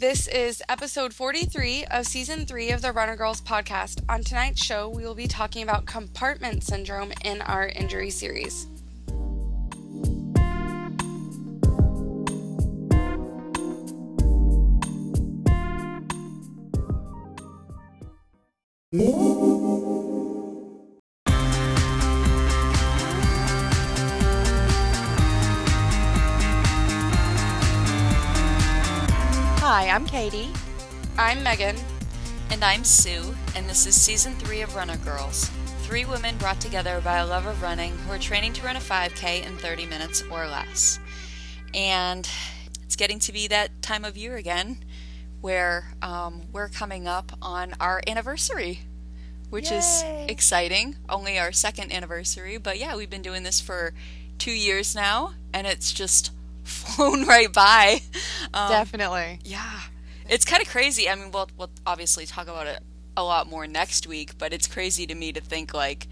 This is episode 43 of season 3 of the Runner Girls podcast. On tonight's show, we will be talking about compartment syndrome in our injury series. Mm-hmm. I'm Katie. I'm Meagan. And I'm Sue, and this is season three of Runner Girls. Three women brought together by a love of running who are training to run a 5K in 30 minutes or less. And it's getting to be that time of year again where um, we're coming up on our anniversary, which Yay. is exciting. Only our second anniversary, but yeah, we've been doing this for two years now, and it's just flown right by. Um, Definitely. yeah. It's kind of crazy. I mean, we'll, we'll obviously talk about it a lot more next week, but it's crazy to me to think, like,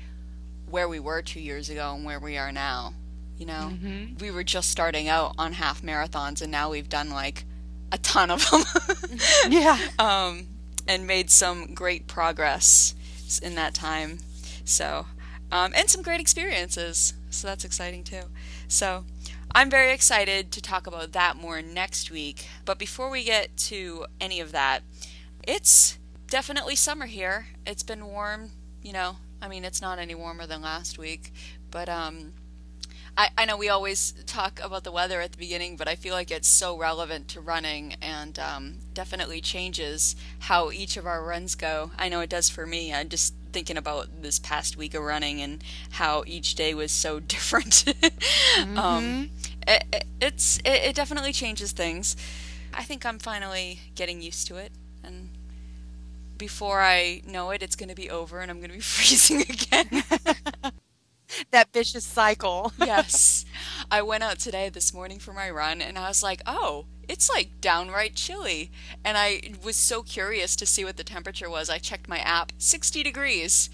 where we were two years ago and where we are now. You know? Mm-hmm. We were just starting out on half marathons, and now we've done, like, a ton of them. Yeah. um, and made some great progress in that time. So, um, and some great experiences. So that's exciting too. So, I'm very excited to talk about that more next week. But before we get to any of that, it's definitely summer here. It's been warm, you know. I mean, it's not any warmer than last week, but um I, I know we always talk about the weather at the beginning, but I feel like it's so relevant to running and um, definitely changes how each of our runs go. I know it does for me. I'm just thinking about this past week of running and how each day was so different. um, it, it, it's it, it definitely changes things. I think I'm finally getting used to it, and before I know it, it's going to be over, and I'm going to be freezing again. That vicious cycle. yes. I went out today this morning for my run and I was like, oh, it's like downright chilly. And I was so curious to see what the temperature was. I checked my app 60 degrees.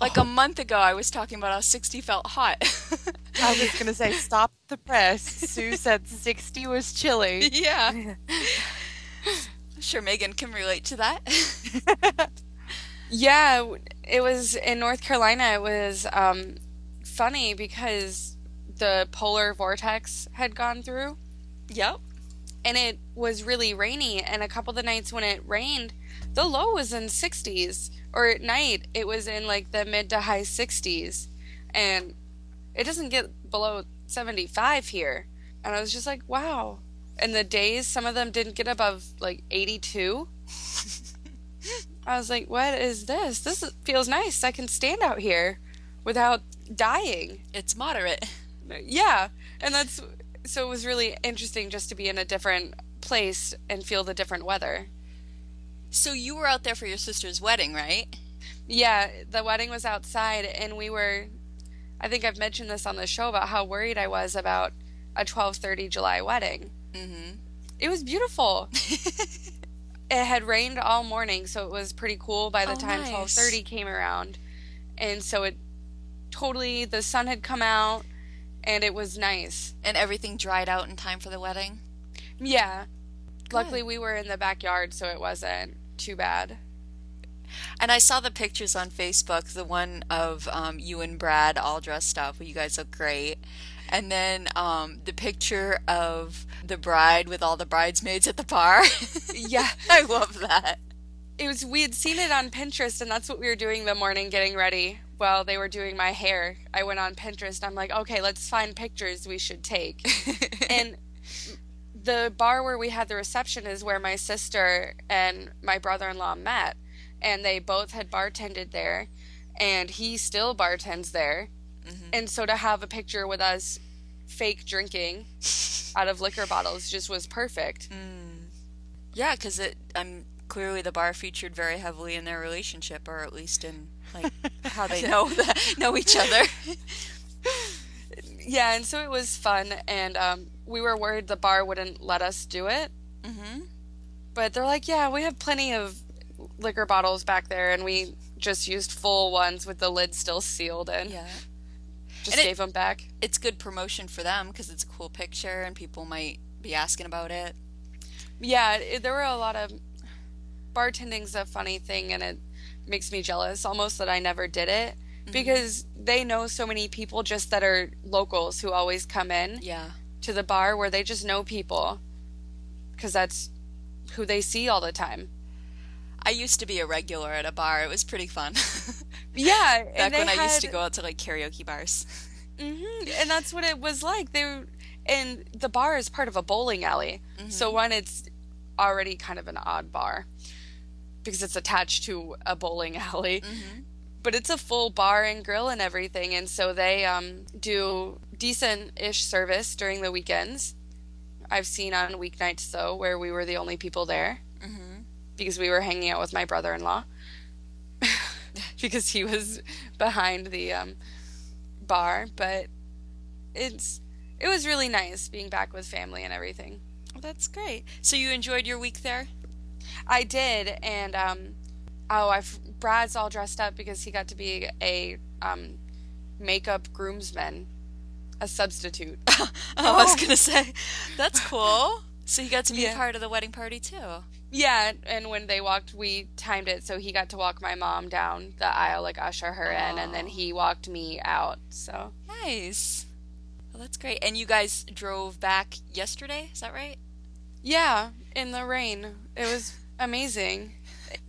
Like a month ago, I was talking about how 60 felt hot. I was going to say, stop the press. Sue said 60 was chilly. yeah. Sure, Meagan can relate to that. Yeah, it was in North Carolina. It was um, funny because the polar vortex had gone through. yep. and it was really rainy and a couple of the nights when it rained the low was in 60s or at night it was in like the mid to high 60s and it doesn't get below 75 here. And i was just like wow. And the days some of them didn't get above like 82 i was like what is this? This feels nice. I can stand out here without dying. It's moderate. Yeah, and that's so it was really interesting just to be in a different place and feel the different weather. So you were out there for your sister's wedding, right? Yeah, the wedding was outside and we were I think I've mentioned this on the show about how worried I was about a 12:30 July wedding. Mm-hmm. It was beautiful. it had rained all morning, so it was pretty cool by the Oh, time nice. 12:30 came around. And so it totally the sun had come out and it was nice. and everything dried out in time for the wedding? Yeah. Luckily, we were in the backyard, so it wasn't too bad. And I saw the pictures on Facebook, the one of um, you and Brad all dressed up. You guys look great. And then um, the picture of the bride with all the bridesmaids at the bar. Yeah. I love that. It was we had seen it on Pinterest, and that's what we were doing the morning, getting ready. While they were doing my hair, I went on Pinterest. I'm like, okay, let's find pictures we should take. and the bar where we had the reception is where my sister and my brother-in-law met, and they both had bartended there, and he still bartends there. Mm-hmm. And so to have a picture with us fake drinking out of liquor bottles just was perfect. Mm. Yeah, because it. I'm clearly the bar featured very heavily in their relationship, or at least in like how they know that, know each other. Yeah, and so it was fun, and um, we were worried the bar wouldn't let us do it. hmm But they're like, yeah, we have plenty of liquor bottles back there, and we just used full ones with the lid still sealed and Yeah. just And it- gave them back. It's good promotion for them because it's a cool picture and people might be asking about it. Yeah, it, there were a lot of bartending's a funny thing, and it makes me jealous almost that I never did it because they know so many people just that are locals who always come in Yeah. to the bar where they just know people because that's who they see all the time. I used to be a regular at a bar. It was pretty fun. Yeah, Back when I used to go out to like karaoke bars. hmm and that's what it was like. They were, and the bar is part of a bowling alley, so one it's already kind of an odd bar because it's attached to a bowling alley. But it's a full bar and grill and everything, and so they um, do decent-ish service during the weekends. I've seen on weeknights though, where we were the only people there because we were hanging out with my brother-in-law because he was behind the um, bar. But it's it was really nice being back with family and everything. Well, that's great. So you enjoyed your week there? I did, and um, oh, I've Brad's all dressed up because he got to be a um, makeup groomsman, a substitute. I was gonna say, that's cool. So he got to be Yeah. a part of the wedding party too. yeah, and when they walked, we timed it so he got to walk my mom down the aisle, like usher her in, and then he walked me out. So Nice. Well, that's great. And you guys drove back yesterday. Is that right? Yeah, in the rain. It was amazing.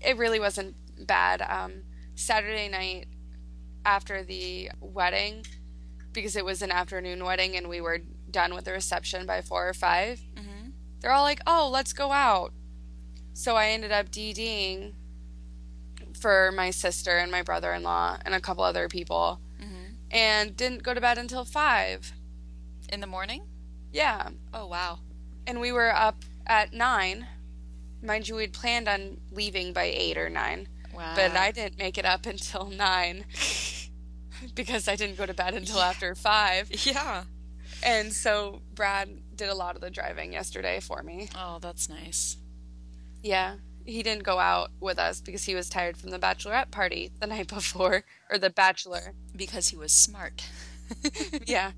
It really wasn't bad. Um, Saturday night after the wedding, because it was an afternoon wedding and we were done with the reception by four or 5 Mhm. they're all like, oh, let's go out. So I ended up DDing for my sister and my brother in law and a couple other people Mhm. and didn't go to bed until five. In the morning? Yeah, Oh wow. and we were up at nine. Mind you, we'd planned on leaving by eight or nine, Wow. but I didn't make it up until nine because I didn't go to bed until after five. Yeah. And so Brad did a lot of the driving yesterday for me. Oh, that's nice. Yeah, he didn't go out with us because he was tired from the bachelorette party the night before, or the bachelor. Because he was smart. Yeah.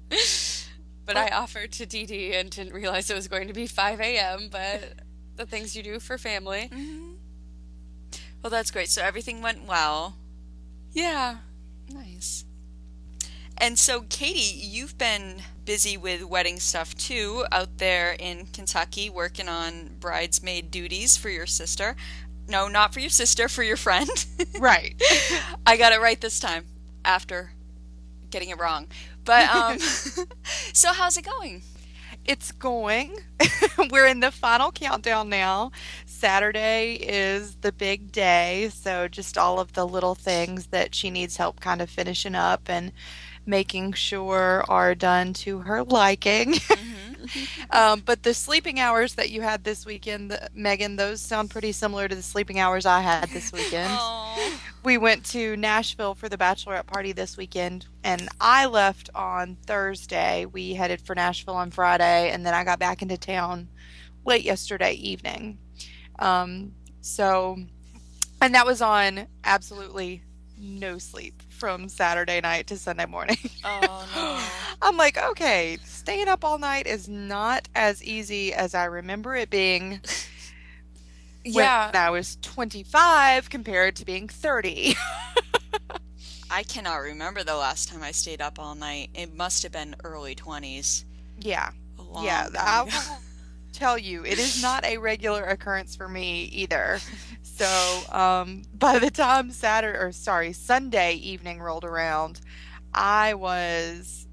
But I offered to Dee Dee and didn't realize it was going to be 5 a.m., but the things you do for family. hmm Well, that's great. So everything went well. Yeah. Nice. And so, Katie, you've been busy with wedding stuff too out there in Kentucky, working on bridesmaid duties for your sister. No, not for your sister, for your friend. Right. I got it right this time after getting it wrong. But, um, so how's it going? It's going. We're in the final countdown now. Saturday is the big day, so just all of the little things that she needs help kind of finishing up and making sure are done to her liking. Mm-hmm. um, but the sleeping hours that you had this weekend, the- Meagan, those sound pretty similar to the sleeping hours I had this weekend. We went to Nashville for the bachelorette party this weekend, and I left on Thursday. We headed for Nashville on Friday, and then I got back into town late yesterday evening. Um, so, and that was on absolutely no sleep from Saturday night to Sunday morning. oh no. I'm like, okay, staying up all night is not as easy as I remember it being Yeah. when I was 25 compared to being 30. I cannot remember the last time I stayed up all night. It must have been early 20s. yeah. Long Yeah, time I will tell you, it is not a regular occurrence for me either. So, um, by the time Saturday, or sorry, Sunday evening rolled around, I was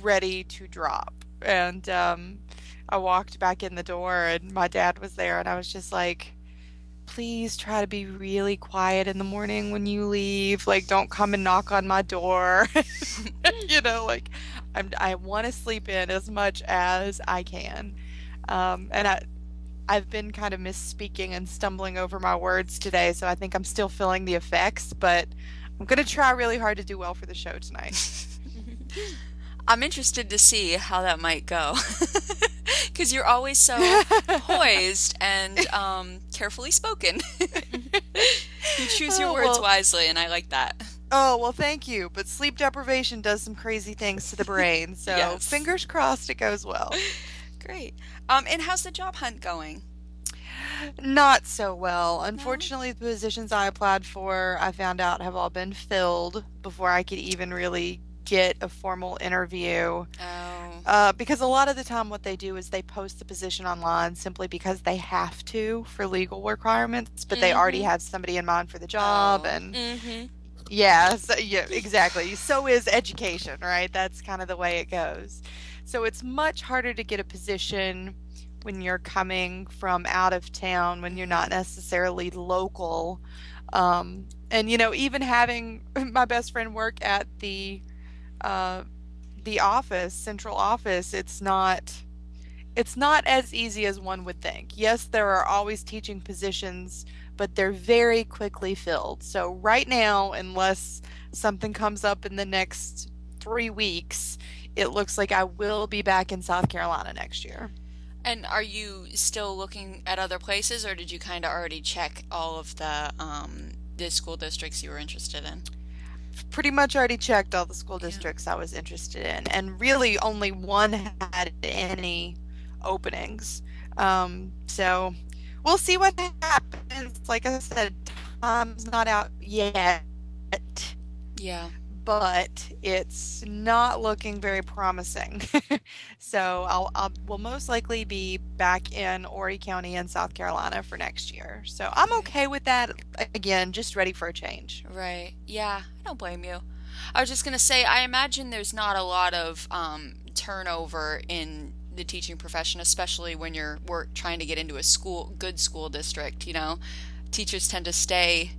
ready to drop. And um, I walked back in the door, and my dad was there, and I was just like, please try to be really quiet in the morning when you leave. Like, don't come and knock on my door. you know, like, I'm, I want to sleep in as much as I can. Um, and I, I've been kind of misspeaking and stumbling over my words today, so I think I'm still feeling the effects, but I'm going to try really hard to do well for the show tonight. I'm interested to see how that might go. Because you're always so poised and um, carefully spoken. you choose your Oh, words well- wisely, and I like that. Oh, well, thank you. But sleep deprivation does some crazy things to the brain, so Yes. fingers crossed it goes well. Great. Um, and how's the job hunt going? Not so well. Unfortunately, the positions I applied for, I found out have all been filled before I could even really get a formal interview. Oh. Uh, because a lot of the time, what they do is they post the position online simply because they have to for legal requirements, but they already Mhm. have somebody in mind for the job. Oh. And Mm-hmm. yeah, so, yeah, exactly. So is education, right? That's kind of the way it goes. So it's much harder to get a position when you're coming from out of town, when you're not necessarily local. Um, and you know, even having my best friend work at the uh, the office, central office, it's not it's not as easy as one would think. Yes, there are always teaching positions, but they're very quickly filled. So right now, unless something comes up in the next three weeks, it looks like I will be back in South Carolina next year. And are you still looking at other places, or did you kind of already check all of the um, the school districts you were interested in? Pretty much already checked all the school Yeah. districts I was interested in, and really only one had any openings. Um, so we'll see what happens. Like I said, Tom's not out yet, Yeah. But it's not looking very promising. so I'll, I'll will most likely be back in Horry County in South Carolina for next year. So I'm okay with that. Again, just ready for a change. Right. Yeah, I don't blame you. I was just going to say, I imagine there's not a lot of um, turnover in the teaching profession, especially when you're work trying to get into a school, good school district. You know, teachers tend to stay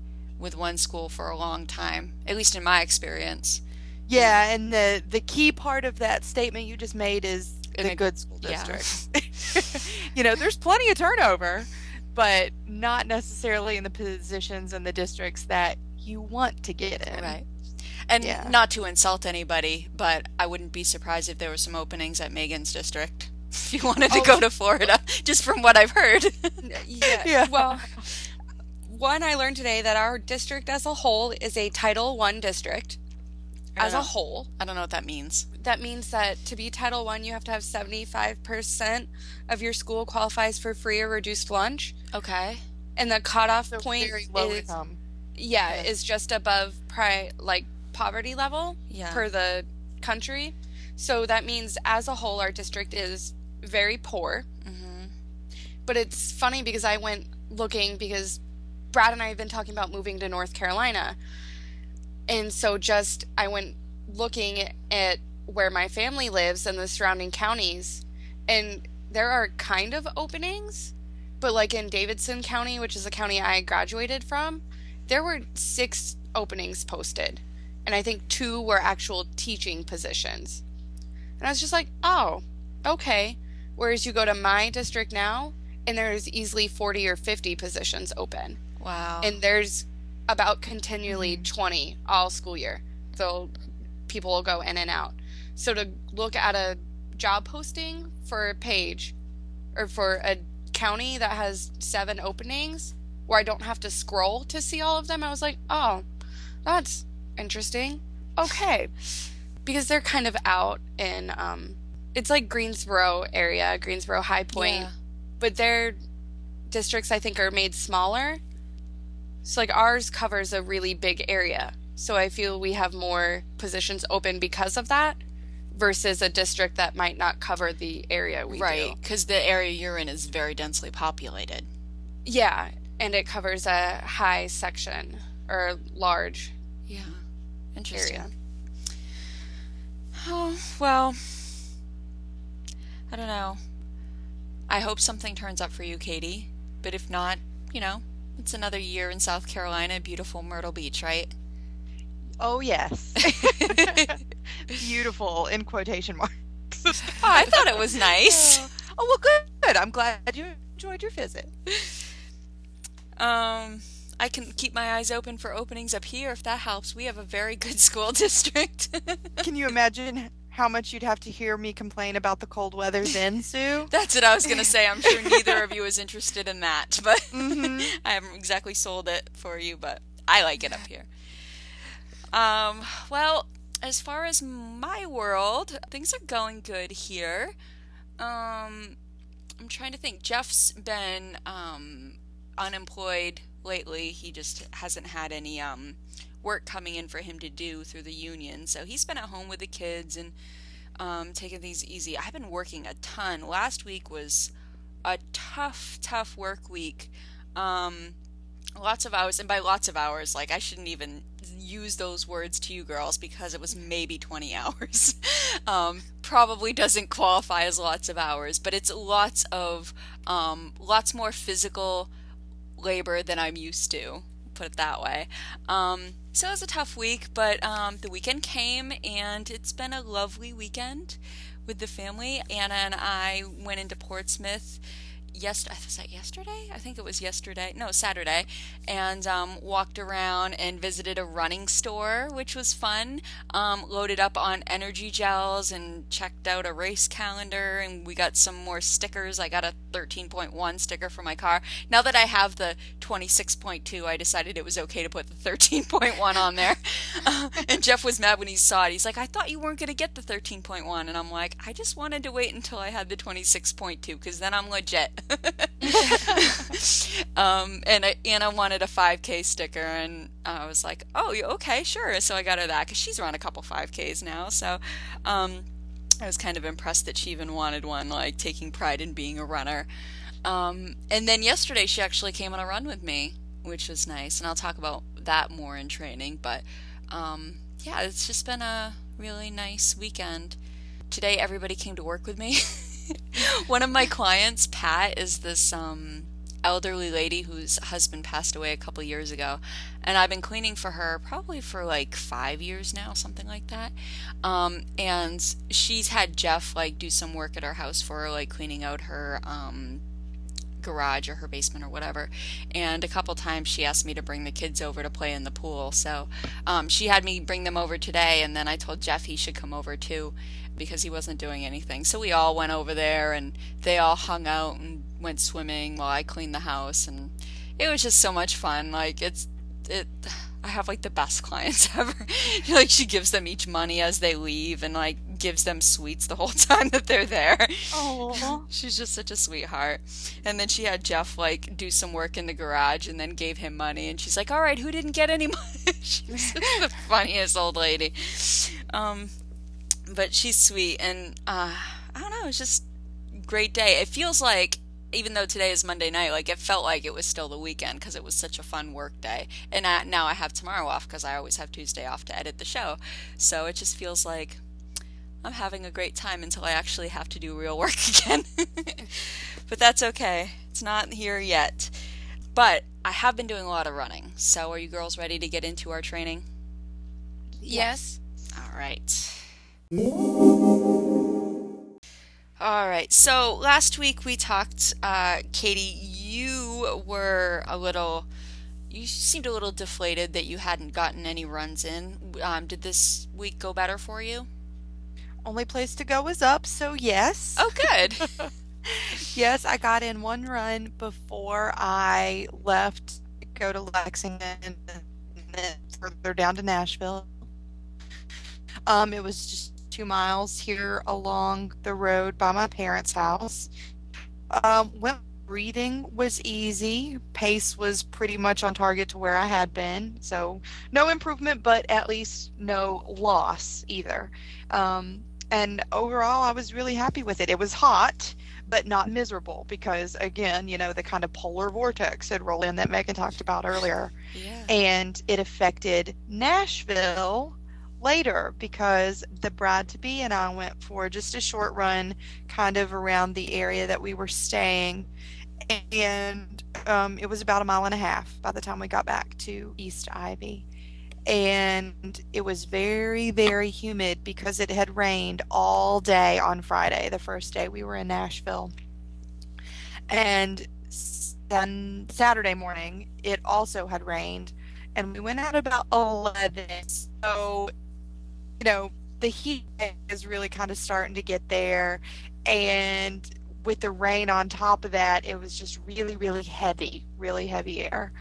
with one school for a long time, at least in my experience. Yeah, and the the key part of that statement you just made is In the a- good school yeah. district. you know, there's plenty of turnover, but not necessarily in the positions and the districts that you want to get in. Right. And Yeah. not to insult anybody, but I wouldn't be surprised if there were some openings at Meagan's district. If you wanted to Oh. go to Florida, just from what I've heard. Yeah. Yeah. Well, one I learned today that our district as a whole is a Title One district. As don't a whole, I don't know what that means. that means that to be Title One, you have to have seventy-five percent of your school qualifies for free or reduced lunch, Okay. and the cutoff So point very low is income. yeah, Yeah. is just above pri like poverty level Yeah. per the country. So that means as a whole, our district is very poor. Mm-hmm. But it's funny because I went looking because Brad and I have been talking about moving to North Carolina. And so just I went looking at where my family lives and the surrounding counties and there are kind of openings, but like in Davidson County, which is the county I graduated from, there were 6 openings posted. And I think 2 were actual teaching positions. And I was just like, "Oh, okay." Whereas you go to my district now, and there's easily 40 or 50 positions open. Wow. And there's about continually 20 all school year. So people will go in and out. So to look at a job posting for a page or for a county that has seven openings where I don't have to scroll to see all of them, I was like, oh, that's interesting. Okay. Because they're kind of out in, um, it's like Greensboro area, Greensboro High Point Yeah. but their districts I think are made smaller. So like ours covers a really big area. So I feel we have more positions open because of that versus a district that might not cover the area we right. Because the area you're in is very densely populated. Yeah, and it covers a high section or large Yeah. Interesting. area. Oh, well, I don't know. I hope something turns up for you, Katie. But if not, you know, it's another year in South Carolina, beautiful Myrtle Beach, right? Oh yes. Beautiful in quotation marks. Oh, I thought it was nice. oh well, good. Good. I'm glad you enjoyed your visit. Um, I can keep my eyes open for openings up here if that helps. We have a very good school district. Can you imagine how much you'd have to hear me complain about the cold weather then, Sue? That's what I was gonna say. I'm sure neither of you is interested in that, but Mhm. I haven't exactly sold it for you. But I like it up here. Um, well, as far as my world, things are going good here. Um, I'm trying to think. Jeff's been um, unemployed lately. He just hasn't had any um, work coming in for him to do through the union. So he's been at home with the kids and um, taking things easy. I've been working a ton. Last week was a tough, tough work week. Um, lots of hours, and by lots of hours, like I shouldn't even use those words to you girls because it was maybe 20 hours. um, probably doesn't qualify as lots of hours, but it's lots of, um, lots more physical labor than I'm used to, put it that way. Um, so it was a tough week, but um, the weekend came and it's been a lovely weekend with the family. Anna and I went into Portsmouth yes was that yesterday? I think it was yesterday. No saturday. And um, walked around and visited a running store which was fun. Um, loaded up on energy gels and checked out a race calendar and we got some more stickers. I got a 13.1 sticker for my car. Now that i have the 26.2 i decided it was okay to put the 13.1 on there. Uh, and jeff was mad when he saw it. He's like i thought you weren't going to get the 13.1 and i'm like i just wanted to wait until i had the 26.2 because then i'm legit um, and I, Anna wanted a 5K sticker, and I was like, "Oh, okay, sure." So I got her that because she's run a couple 5Ks now. So um, I was kind of impressed that she even wanted one, like taking pride in being a runner. Um, and then yesterday, she actually came on a run with me, which was nice, and I'll talk about that more in training. But um, yeah, it's just been a really nice weekend. Today, everybody came to work with me. One of my clients, Pat, is this um, elderly lady whose husband passed away a couple years ago, and I've been cleaning for her probably for like five years now, something like that. Um, and she's had Jeff like do some work at our house for her, like cleaning out her um, garage or her basement or whatever. And a couple times she asked me to bring the kids over to play in the pool. So um, she had me bring them over today, and then I told Jeff he should come over too because he wasn't doing anything. So we all went over there and they all hung out and went swimming while I cleaned the house and it was just so much fun. Like it's it I have like the best clients ever. like she gives them each money as they leave and like gives them sweets the whole time that they're there. Oh, she's just such a sweetheart. And then she had Jeff like do some work in the garage and then gave him money and she's like, "All right, who didn't get any money?" she's the funniest old lady. Um but she's sweet and uh, I don't know, it's just great day. It feels like even though today is Monday night, like it felt like it was still the weekend because it was such a fun work day. And I, now I have tomorrow off because I always have Tuesday off to edit the show. So it just feels like I'm having a great time until I actually have to do real work again. but that's okay. It's not here yet. But I have been doing a lot of running. So are you girls ready to get into our training? Yes. All right. All right. So last week we talked, uh, Katie, you were a little, you seemed a little deflated that you hadn't gotten any runs in. Um, did this week go better for you? Only place to go was up, so yes. Oh, good. yes, I got in one run before I left to go to Lexington and then further down to Nashville. Um, it was just two miles here along the road by my parents' house. Um, when breathing was easy, pace was pretty much on target to where I had been. So no improvement, but at least no loss either. Um, and overall, I was really happy with it. It was hot, but not miserable because, again, you know, the kind of polar vortex had rolled in that Meagan talked about earlier. Yeah. And it affected Nashville later because the bride to be and I went for just a short run kind of around the area that we were staying. And um, it was about a mile and a half by the time we got back to East Ivy. And it was very, very humid because it had rained all day on Friday, the first day we were in Nashville. And then Saturday morning, it also had rained. And we went out about 11. So you know, the heat is really kind of starting to get there. And with the rain on top of that, it was just really, really heavy, really heavy air.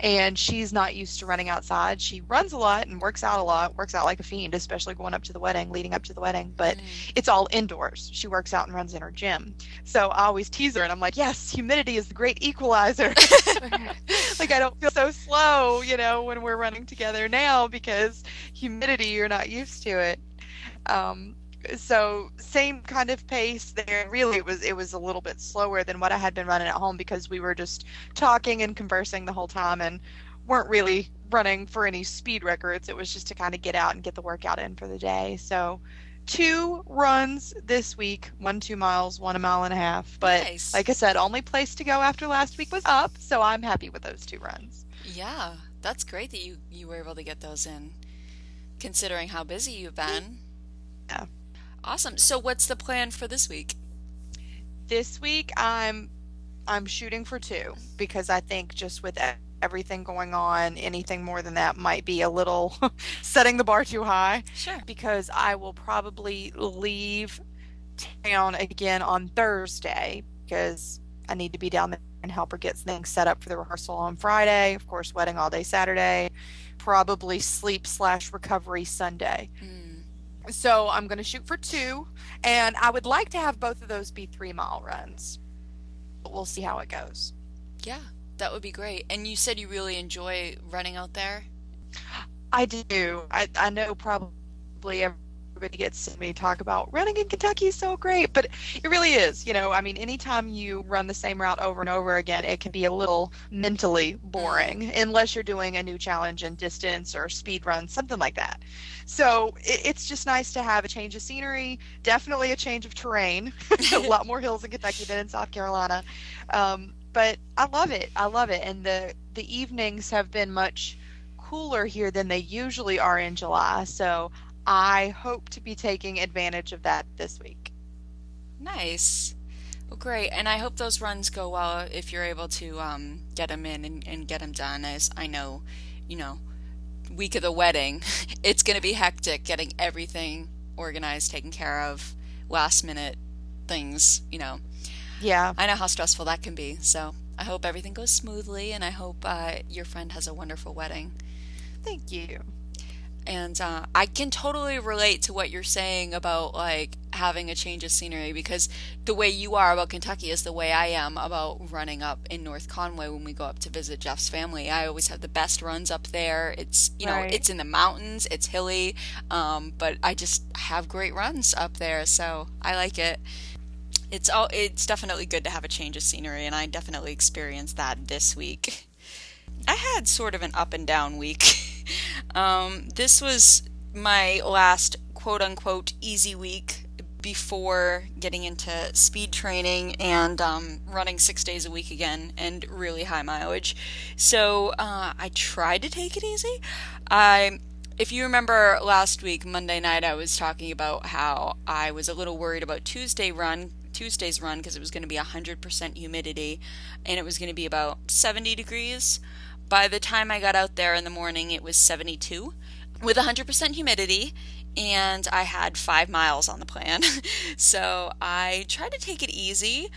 And she's not used to running outside. She runs a lot and works out a lot, works out like a fiend, especially going up to the wedding, leading up to the wedding. But mm. it's all indoors. She works out and runs in her gym. So I always tease her and I'm like, yes, humidity is the great equalizer. like I don't feel so slow, you know, when we're running together now because humidity, you're not used to it. Um, so same kind of pace there. Really it was it was a little bit slower than what i had been running at home because we were just talking and conversing the whole time and weren't really running for any speed records. It was just to kind of get out and get the workout in for the day. So two runs this week one two miles one a mile and a half. But nice. like i said only place to go after last week was up so i'm happy with those two runs. Yeah that's great that you you were able to get those in considering how busy you've been. Yeah Awesome. So what's the plan for this week? This week I'm I'm shooting for 2 because I think just with everything going on, anything more than that might be a little setting the bar too high. Sure. Because I will probably leave town again on Thursday because I need to be down there and help her get things set up for the rehearsal on Friday. Of course, wedding all day Saturday. Probably sleep slash recovery Sunday. Mm. So I'm going to shoot for two, and I would like to have both of those be three mile runs. But we'll see how it goes. Yeah, that would be great. And you said you really enjoy running out there? I do. I, I know probably every everybody gets to me talk about running in Kentucky is so great, but it really is. You know, I mean, anytime you run the same route over and over again, it can be a little mentally boring unless you're doing a new challenge in distance or speed run, something like that. So it, it's just nice to have a change of scenery, definitely a change of terrain. a lot more hills in Kentucky than in South Carolina. Um, but I love it. I love it. And the, the evenings have been much cooler here than they usually are in July. So I hope to be taking advantage of that this week. Nice. Well, great. And I hope those runs go well if you're able to um, get them in and, and get them done. As I know, you know, week of the wedding, it's going to be hectic getting everything organized, taken care of, last minute things, you know. Yeah. I know how stressful that can be. So I hope everything goes smoothly and I hope uh, your friend has a wonderful wedding. Thank you and uh, I can totally relate to what you're saying about like having a change of scenery because the way you are about Kentucky is the way I am about running up in North Conway when we go up to visit Jeff's family. I always have the best runs up there. It's you know right. it's in the mountains, it's hilly, um, but I just have great runs up there, so I like it. It's all it's definitely good to have a change of scenery, and I definitely experienced that this week. I had sort of an up and down week. Um, this was my last quote unquote easy week before getting into speed training and um, running six days a week again and really high mileage. So uh, I tried to take it easy. I, if you remember last week, Monday night, I was talking about how I was a little worried about Tuesday run. Tuesday's run because it was going to be 100% humidity and it was going to be about 70 degrees. By the time I got out there in the morning, it was 72 with 100% humidity, and I had five miles on the plan. so I tried to take it easy,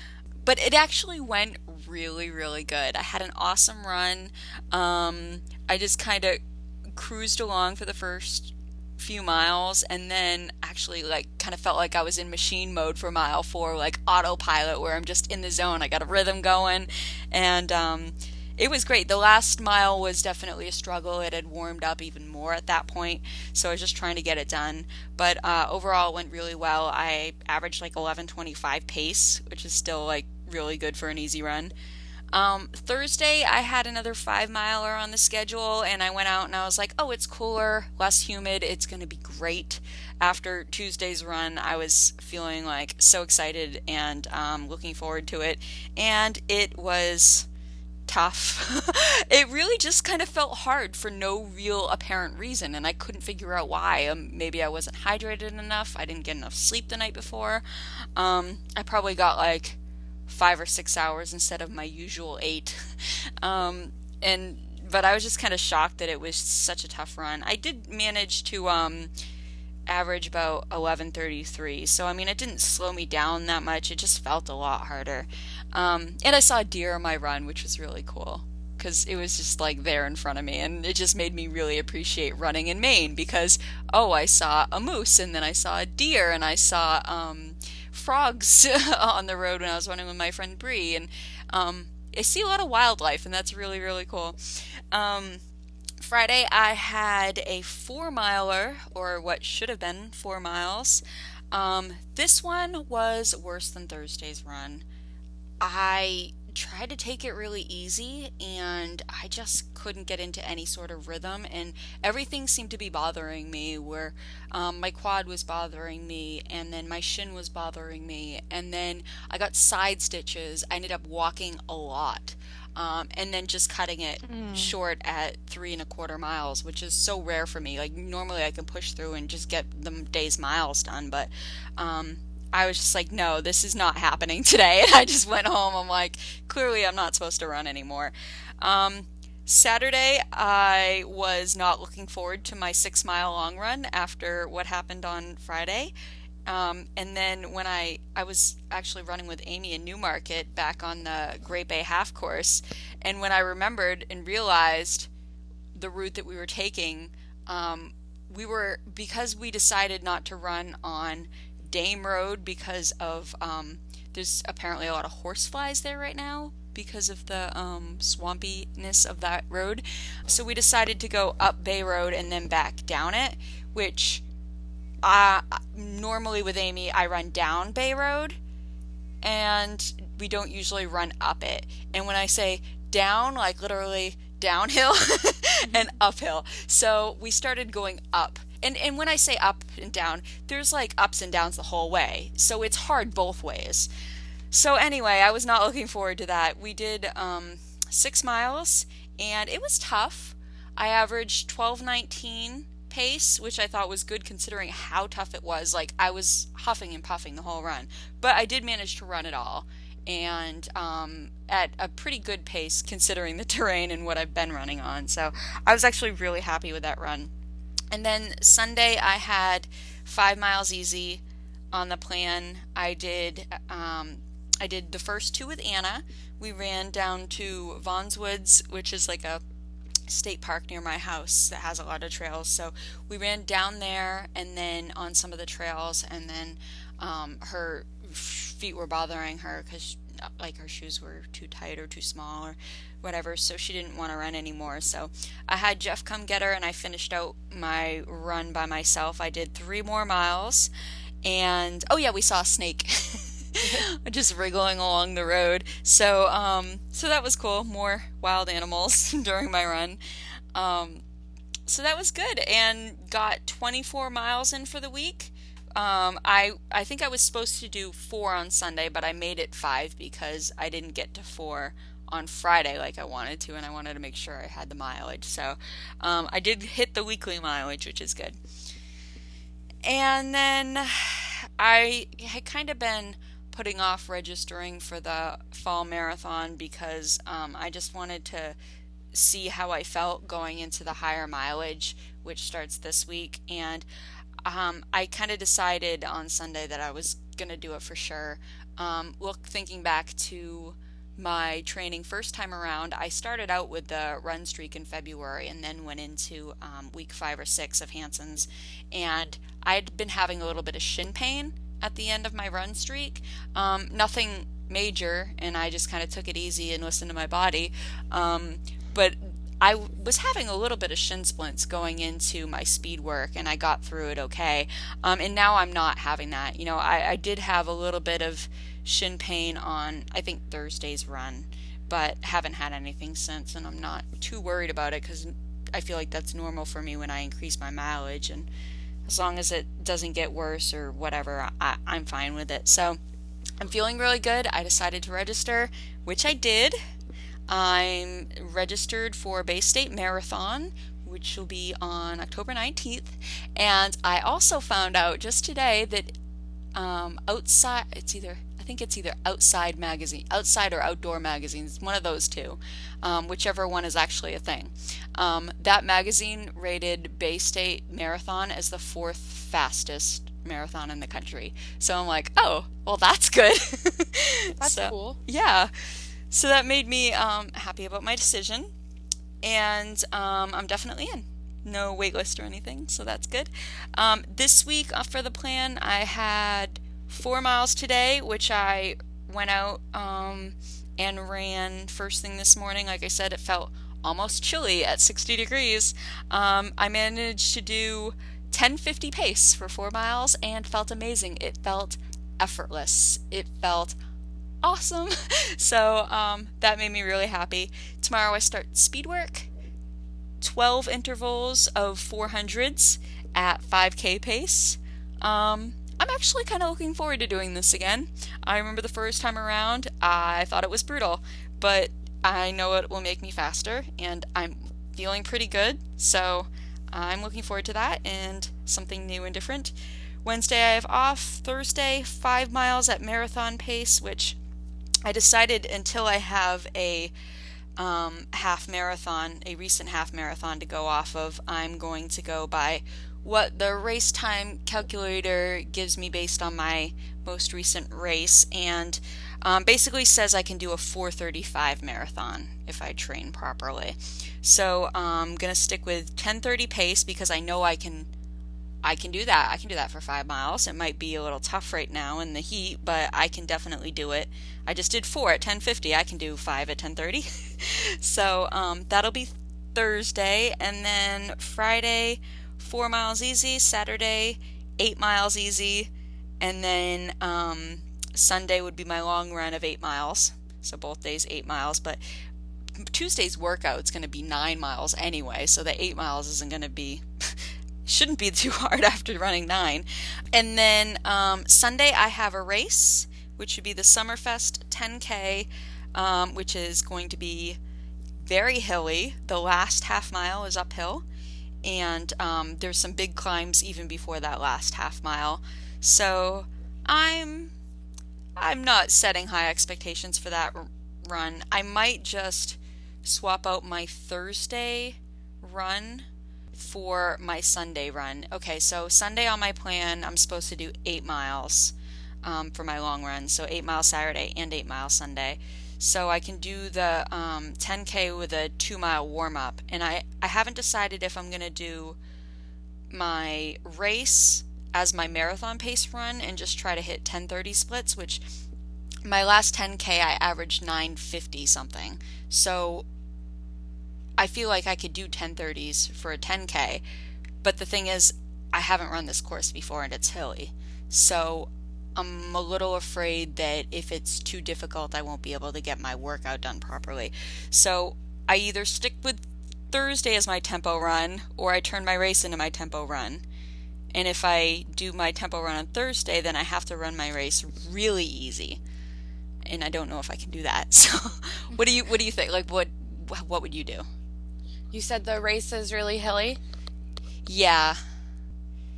but it actually went really, really good. I had an awesome run. Um, I just kind of cruised along for the first few miles and then actually like kind of felt like I was in machine mode for mile 4 like autopilot where I'm just in the zone I got a rhythm going and um, it was great. The last mile was definitely a struggle. It had warmed up even more at that point, so I was just trying to get it done. But uh, overall, it went really well. I averaged like 11:25 pace, which is still like really good for an easy run. Um, Thursday, I had another five miler on the schedule, and I went out and I was like, oh, it's cooler, less humid, it's going to be great. After Tuesday's run, I was feeling like so excited and um, looking forward to it, and it was tough. it really just kind of felt hard for no real apparent reason, and I couldn't figure out why. Um, maybe I wasn't hydrated enough. I didn't get enough sleep the night before. Um, I probably got like five or six hours instead of my usual eight. um, and but I was just kind of shocked that it was such a tough run. I did manage to um, average about 11:33. So I mean, it didn't slow me down that much. It just felt a lot harder. Um, and I saw a deer on my run, which was really cool because it was just like there in front of me, and it just made me really appreciate running in Maine because oh, I saw a moose, and then I saw a deer, and I saw um, frogs on the road when I was running with my friend Bree, and um, I see a lot of wildlife, and that's really really cool. Um, Friday, I had a four miler, or what should have been four miles. Um, this one was worse than Thursday's run. I tried to take it really easy and I just couldn't get into any sort of rhythm and everything seemed to be bothering me where um, my quad was bothering me and then my shin was bothering me and then I got side stitches. I ended up walking a lot um, and then just cutting it mm. short at three and a quarter miles, which is so rare for me. Like normally I can push through and just get the day's miles done, but um, I was just like, no, this is not happening today. And I just went home. I'm like, clearly I'm not supposed to run anymore. Um, Saturday, I was not looking forward to my six mile long run after what happened on Friday. Um, and then when I I was actually running with Amy in Newmarket back on the Great Bay half course, and when I remembered and realized the route that we were taking, um, we were because we decided not to run on Dame Road because of um, there's apparently a lot of horseflies there right now because of the um, swampiness of that road. So we decided to go up Bay Road and then back down it, which uh, normally with Amy, I run down Bay Road, and we don't usually run up it. And when I say down, like literally downhill and uphill. So we started going up. And and when I say up and down, there's like ups and downs the whole way. So it's hard both ways. So anyway, I was not looking forward to that. We did um, six miles, and it was tough. I averaged twelve nineteen pace, which I thought was good considering how tough it was. Like I was huffing and puffing the whole run, but I did manage to run it all, and um, at a pretty good pace considering the terrain and what I've been running on. So I was actually really happy with that run. And then Sunday I had five miles easy on the plan. I did um, I did the first two with Anna. We ran down to Vaughan's Woods, which is like a state park near my house that has a lot of trails. So we ran down there and then on some of the trails, and then um, her feet were bothering her because like her shoes were too tight or too small or whatever, so she didn't want to run anymore. So I had Jeff come get her, and I finished out my run by myself. I did three more miles, and oh yeah, we saw a snake. just wriggling along the road. So, um, so that was cool. More wild animals during my run. Um, so that was good, and got 24 miles in for the week. Um, I I think I was supposed to do four on Sunday, but I made it five because I didn't get to four on Friday like I wanted to, and I wanted to make sure I had the mileage. So um, I did hit the weekly mileage, which is good. And then I had kind of been putting off registering for the fall marathon because um, I just wanted to see how I felt going into the higher mileage, which starts this week. And um, I kind of decided on Sunday that I was going to do it for sure. Um, look, thinking back to my training first time around, I started out with the run streak in February and then went into um, week five or six of Hanson's. And I'd been having a little bit of shin pain at the end of my run streak. Um, nothing major, and I just kind of took it easy and listened to my body. Um, but I was having a little bit of shin splints going into my speed work, and I got through it okay. Um, and now I'm not having that. You know, I, I did have a little bit of shin pain on, I think, Thursday's run, but haven't had anything since, and I'm not too worried about it because I feel like that's normal for me when I increase my mileage and as long as it doesn't get worse or whatever, I, I'm fine with it. So I'm feeling really good. I decided to register, which I did. I'm registered for Bay State Marathon, which will be on October 19th. And I also found out just today that um, outside, it's either, I think it's either Outside Magazine, Outside or Outdoor Magazines, one of those two, um, whichever one is actually a thing. Um, that magazine rated Bay State Marathon as the fourth fastest marathon in the country. So I'm like, oh, well, that's good. That's So- cool. yeah. So that made me um, happy about my decision. And um, I'm definitely in. No wait list or anything, so that's good. Um, this week uh, for the plan, I had four miles today, which I went out um, and ran first thing this morning. Like I said, it felt almost chilly at 60 degrees. Um, I managed to do 1050 pace for four miles and felt amazing. It felt effortless. It felt awesome. So um, that made me really happy. Tomorrow I start speed work, 12 intervals of 400s at 5k pace. Um, I'm actually kind of looking forward to doing this again. I remember the first time around, I thought it was brutal, but I know it will make me faster, and I'm feeling pretty good. So I'm looking forward to that and something new and different. Wednesday I have off. Thursday, five miles at marathon pace, which I decided until I have a um, half marathon, a recent half marathon to go off of, I'm going to go by what the race time calculator gives me based on my most recent race, and um, basically says I can do a 4:35 marathon if I train properly. So I'm gonna stick with 10:30 pace because I know I can I can do that. I can do that for five miles. It might be a little tough right now in the heat, but I can definitely do it. I just did four at 10:50. I can do five at 10:30. so um, that'll be Thursday, and then Friday, four miles easy. Saturday, eight miles easy, and then um, Sunday would be my long run of eight miles. So both days eight miles, but Tuesday's workout's going to be nine miles anyway, so the eight miles isn't going to be shouldn't be too hard after running nine. And then um, Sunday I have a race, which would be the Summerfest 10K, um, which is going to be very hilly. The last half mile is uphill, and um, there's some big climbs even before that last half mile. So I'm I'm not setting high expectations for that r- run. I might just swap out my Thursday run for my Sunday run. Okay, so Sunday on my plan, I'm supposed to do eight miles um, for my long run. So eight miles Saturday and eight miles Sunday. So I can do the um, 10k with a two mile warm up, and I I haven't decided if I'm gonna do my race as my marathon pace run and just try to hit 10:30 splits, which my last 10k I averaged 950 something. So I feel like I could do 1030s for a 10k, but the thing is I haven't run this course before and it's hilly. So I'm a little afraid that if it's too difficult I won't be able to get my workout done properly. So I either stick with Thursday as my tempo run or I turn my race into my tempo run. And if I do my tempo run on Thursday, then I have to run my race really easy. And I don't know if I can do that. So, what do you what do you think? Like what what would you do? You said the race is really hilly. Yeah.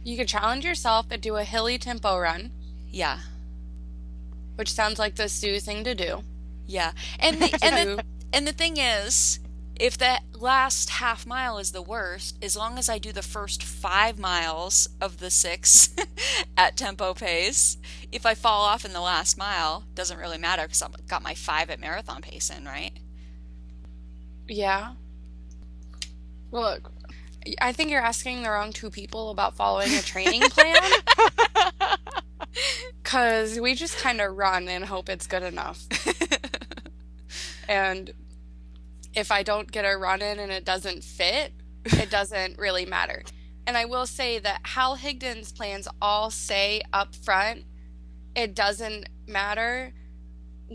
You could challenge yourself and do a hilly tempo run, Yeah. which sounds like the Sue thing to do. Yeah. And the, and the, and the thing is, if that last half mile is the worst, as long as I do the first 5 miles of the 6 at tempo pace, if I fall off in the last mile, doesn't really matter cuz I've got my 5 at marathon pace in, right? Yeah. Well, look, I think you're asking the wrong two people about following a training plan. Because we just kind of run and hope it's good enough. And if I don't get a run in and it doesn't fit, it doesn't really matter. And I will say that Hal Higdon's plans all say up front it doesn't matter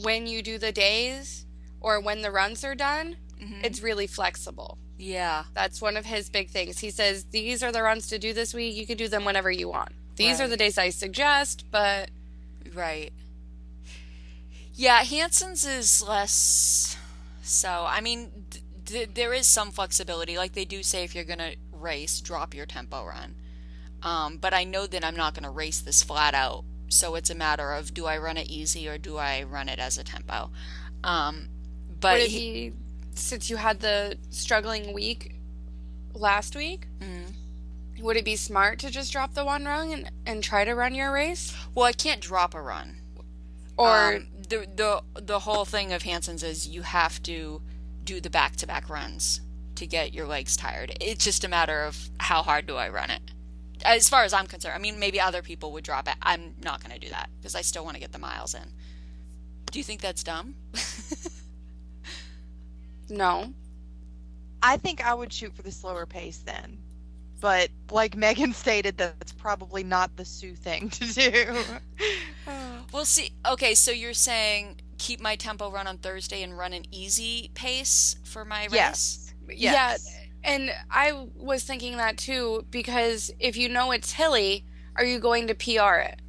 when you do the days or when the runs are done. Mhm. It's really flexible. yeah. That's one of his big things. He says, These are the runs to do this week. You can do them whenever you want. These are the days I suggest, but Right. Yeah, Hanson's is less so. I mean, th- th- there is some flexibility. Like they do say if you're going to race, drop your tempo run. Um, but I know that I'm not going to race this flat out so it's a matter of do I run it easy or do I run it as a tempo. Um, but Would it he- be since you had the struggling week last week? Mhm. Would it be smart to just drop the one rung and, and try to run your race? well, I can't drop a run. Or Um, the the the whole thing of Hanson's is you have to do the back to back runs to get your legs tired. It's just a matter of how hard do I run it. As far as I'm concerned, I mean, maybe other people would drop it. I'm not going to do that because I still want to get the miles in. Do you think that's dumb? no? I think I would shoot for the slower pace then. But like Meagan stated, that's probably not the Sue thing to do. We'll see. Okay, so you're saying keep my tempo run on Thursday and run an easy pace for my race? yes. Yeah, Yes. and I was thinking that too because if you know it's hilly, are you going to PR it?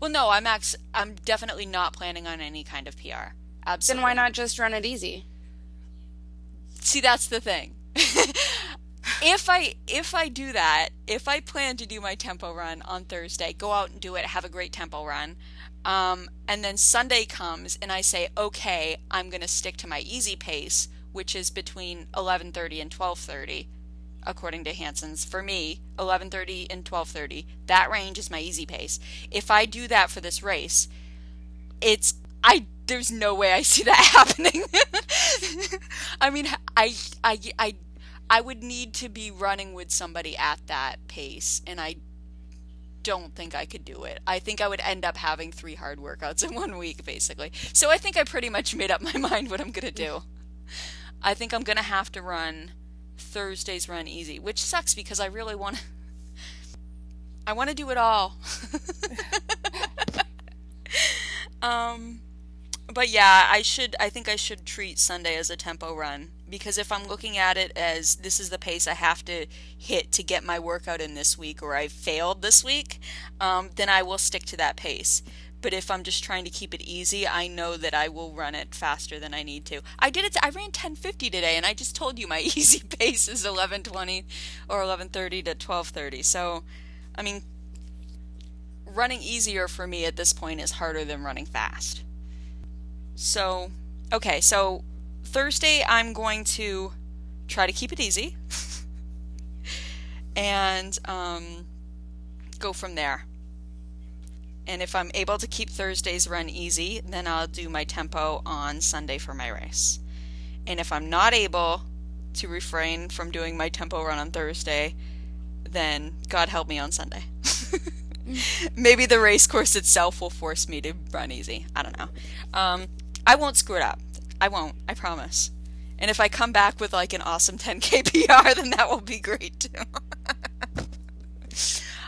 Well, no, I'm ex- I'm definitely not planning on any kind of PR. Absolutely. Then why not just run it easy? See, that's the thing. if I if I do that, if I plan to do my tempo run on Thursday, go out and do it, have a great tempo run, um, and then Sunday comes and I say, okay, I'm going to stick to my easy pace, which is between 11:30 and 12:30, according to Hanson's. For me, 11:30 and 12:30, that range is my easy pace. If I do that for this race, it's I there's no way I see that happening. I mean, I I I I would need to be running with somebody at that pace and I don't think I could do it. I think I would end up having three hard workouts in one week basically. So I think I pretty much made up my mind what I'm going to do. I think I'm going to have to run Thursday's run easy, which sucks because I really want to I want to do it all. um but yeah, I should I think I should treat Sunday as a tempo run because if I'm looking at it as this is the pace I have to hit to get my workout in this week or I failed this week, um, then I will stick to that pace. But if I'm just trying to keep it easy, I know that I will run it faster than I need to. I did it. I ran 10:50 today, and I just told you my easy pace is 11:20 or 11:30 to 12:30. So, I mean, running easier for me at this point is harder than running fast. So, okay, so Thursday I'm going to try to keep it easy and um, go from there. And if I'm able to keep Thursday's run easy, then I'll do my tempo on Sunday for my race. And if I'm not able to refrain from doing my tempo run on Thursday, then God help me on Sunday. Maybe the race course itself will force me to run easy. I don't know. Um, I won't screw it up. I won't. I promise. And if I come back with like an awesome 10k PR, then that will be great too.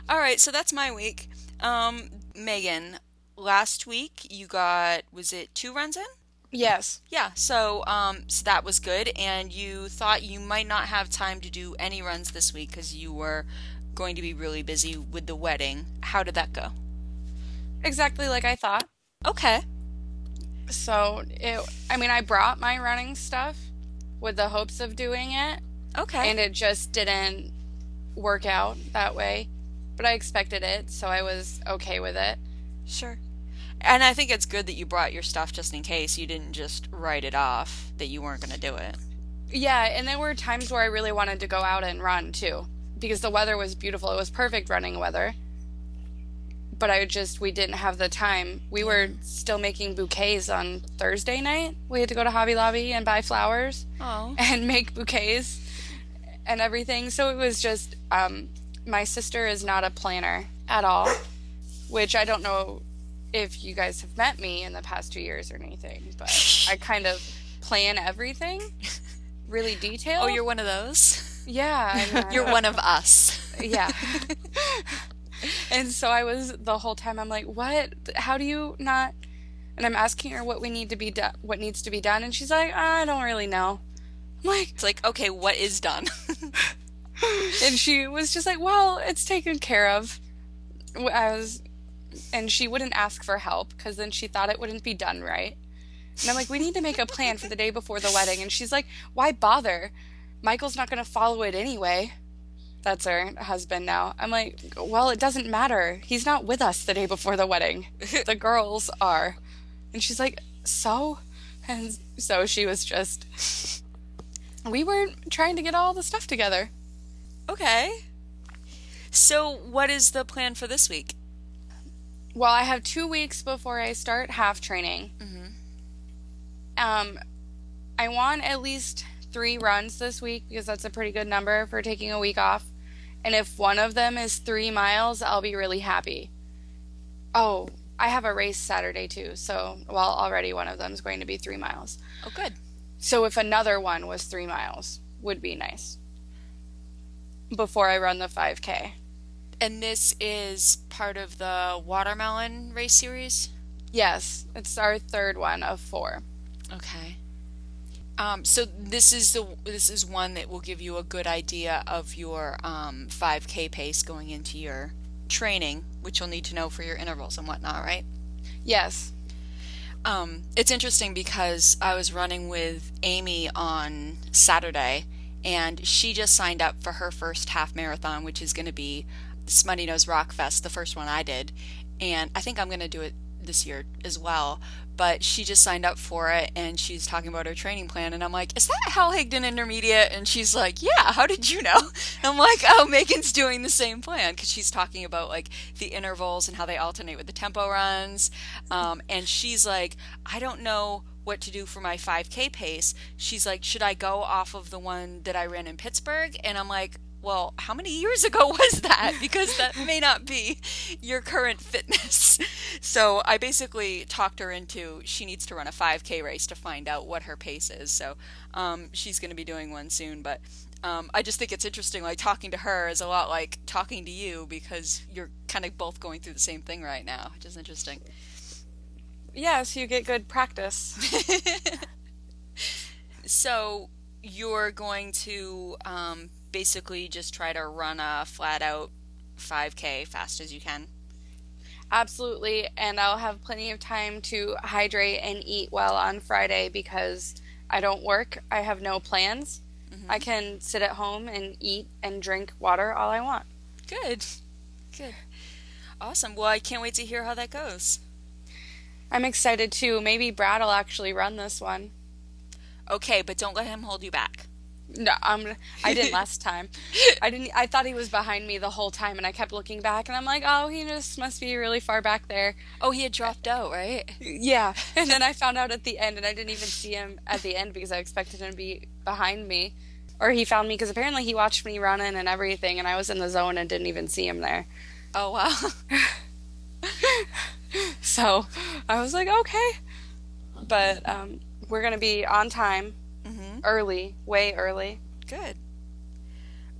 All right, so that's my week. Um, Meagan, last week you got was it two runs in? Yes. Yeah, so um, so that was good, and you thought you might not have time to do any runs this week because you were going to be really busy with the wedding. How did that go? Exactly like I thought. Okay. So, it, I mean, I brought my running stuff with the hopes of doing it, Okay. and it just didn't work out that way. But I expected it, so I was okay with it. Sure. And I think it's good that you brought your stuff just in case. You didn't just write it off that you weren't going to do it. Yeah, and there were times where I really wanted to go out and run too, because the weather was beautiful. It was perfect running weather. But I just we didn't have the time. We were still making bouquets on Thursday night. We had to go to Hobby Lobby and buy flowers Oh. and make bouquets and everything. So it was just um, my sister is not a planner at all, which I don't know if you guys have met me in the past two years or anything, but I kind of plan everything really detailed. Oh, you're one of those? yeah, I mean, I You're one of us. yeah. and so I was the whole time. I'm like, what? How do you not? And I'm asking her what we need to be done, what needs to be done, and she's like, ah, I don't really know. I'm like, It's like, okay, what is done? and she was just like, well, it's taken care of. I was, and she wouldn't ask for help because then she thought it wouldn't be done right. And I'm like, we need to make a plan for the day before the wedding. And she's like, why bother? Michael's not going to follow it anyway. That's her husband now. I'm like, well, it doesn't matter. He's not with us the day before the wedding. the girls are. And she's like, so? And so she was just. We were trying to get all the stuff together. Okay. So, what is the plan for this week? Well, I have two weeks before I start half training. Mm-hmm. Um, I want at least three runs this week because that's a pretty good number for taking a week off. And if one of them is three miles, I'll be really happy. Oh, I have a race Saturday too. So, well, already one of them is going to be three miles. Oh, good. So, if another one was three miles, would be nice before I run the 5K. And this is part of the watermelon race series? Yes, it's our third one of four. Okay. Um, so this is the this is one that will give you a good idea of your um, 5K pace going into your training, which you'll need to know for your intervals and whatnot, right? Yes. Um, it's interesting because I was running with Amy on Saturday, and she just signed up for her first half marathon, which is going to be Smuttynose Rockfest, the first one I did, and I think I'm going to do it this year as well but she just signed up for it and she's talking about her training plan and I'm like, "Is that Hal Higdon Intermediate?" And she's like, "Yeah, how did you know?" I'm like, "Oh, Meagan's doing the same plan cuz she's talking about like the intervals and how they alternate with the tempo runs." Um, and she's like, "I don't know what to do for my 5k pace." She's like, "Should I go off of the one that I ran in Pittsburgh?" And I'm like, well, how many years ago was that? Because that may not be your current fitness. So I basically talked her into she needs to run a 5K race to find out what her pace is. So um, she's going to be doing one soon. But um, I just think it's interesting. Like talking to her is a lot like talking to you because you're kind of both going through the same thing right now, which is interesting. Yes, you get good practice. so you're going to um, basically just try to run a flat out 5K fast as you can. Absolutely, and I'll have plenty of time to hydrate and eat well on Friday because I don't work. I have no plans. Mm-hmm. I can sit at home and eat and drink water all I want. Good. Good. Awesome. Well, I can't wait to hear how that goes. I'm excited too. Maybe Brad will actually run this one. Okay, but don't let him hold you back. No, I'm. I didn't last time. I didn't. I thought he was behind me the whole time, and I kept looking back, and I'm like, oh, he just must be really far back there. Oh, he had dropped out, right? Yeah, and then I found out at the end, and I didn't even see him at the end because I expected him to be behind me, or he found me because apparently he watched me running and everything, and I was in the zone and didn't even see him there. Oh wow. so I was like, okay, but um, we're gonna be on time. Early, way early. Good.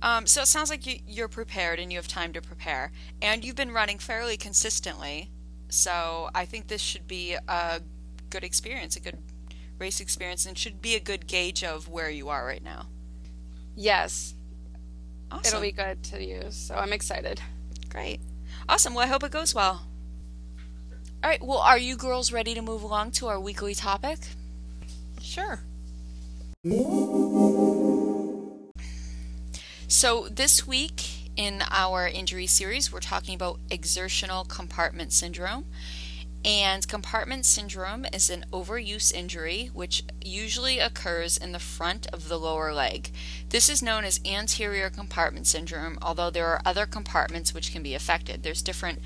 Um, so it sounds like you, you're prepared and you have time to prepare, and you've been running fairly consistently. So I think this should be a good experience, a good race experience, and should be a good gauge of where you are right now. Yes. Awesome. It'll be good to use, so I'm excited. Great. Awesome. Well, I hope it goes well. All right. Well, are you girls ready to move along to our weekly topic? Sure. So, this week in our injury series, we're talking about exertional compartment syndrome. And compartment syndrome is an overuse injury which usually occurs in the front of the lower leg. This is known as anterior compartment syndrome, although there are other compartments which can be affected. There's different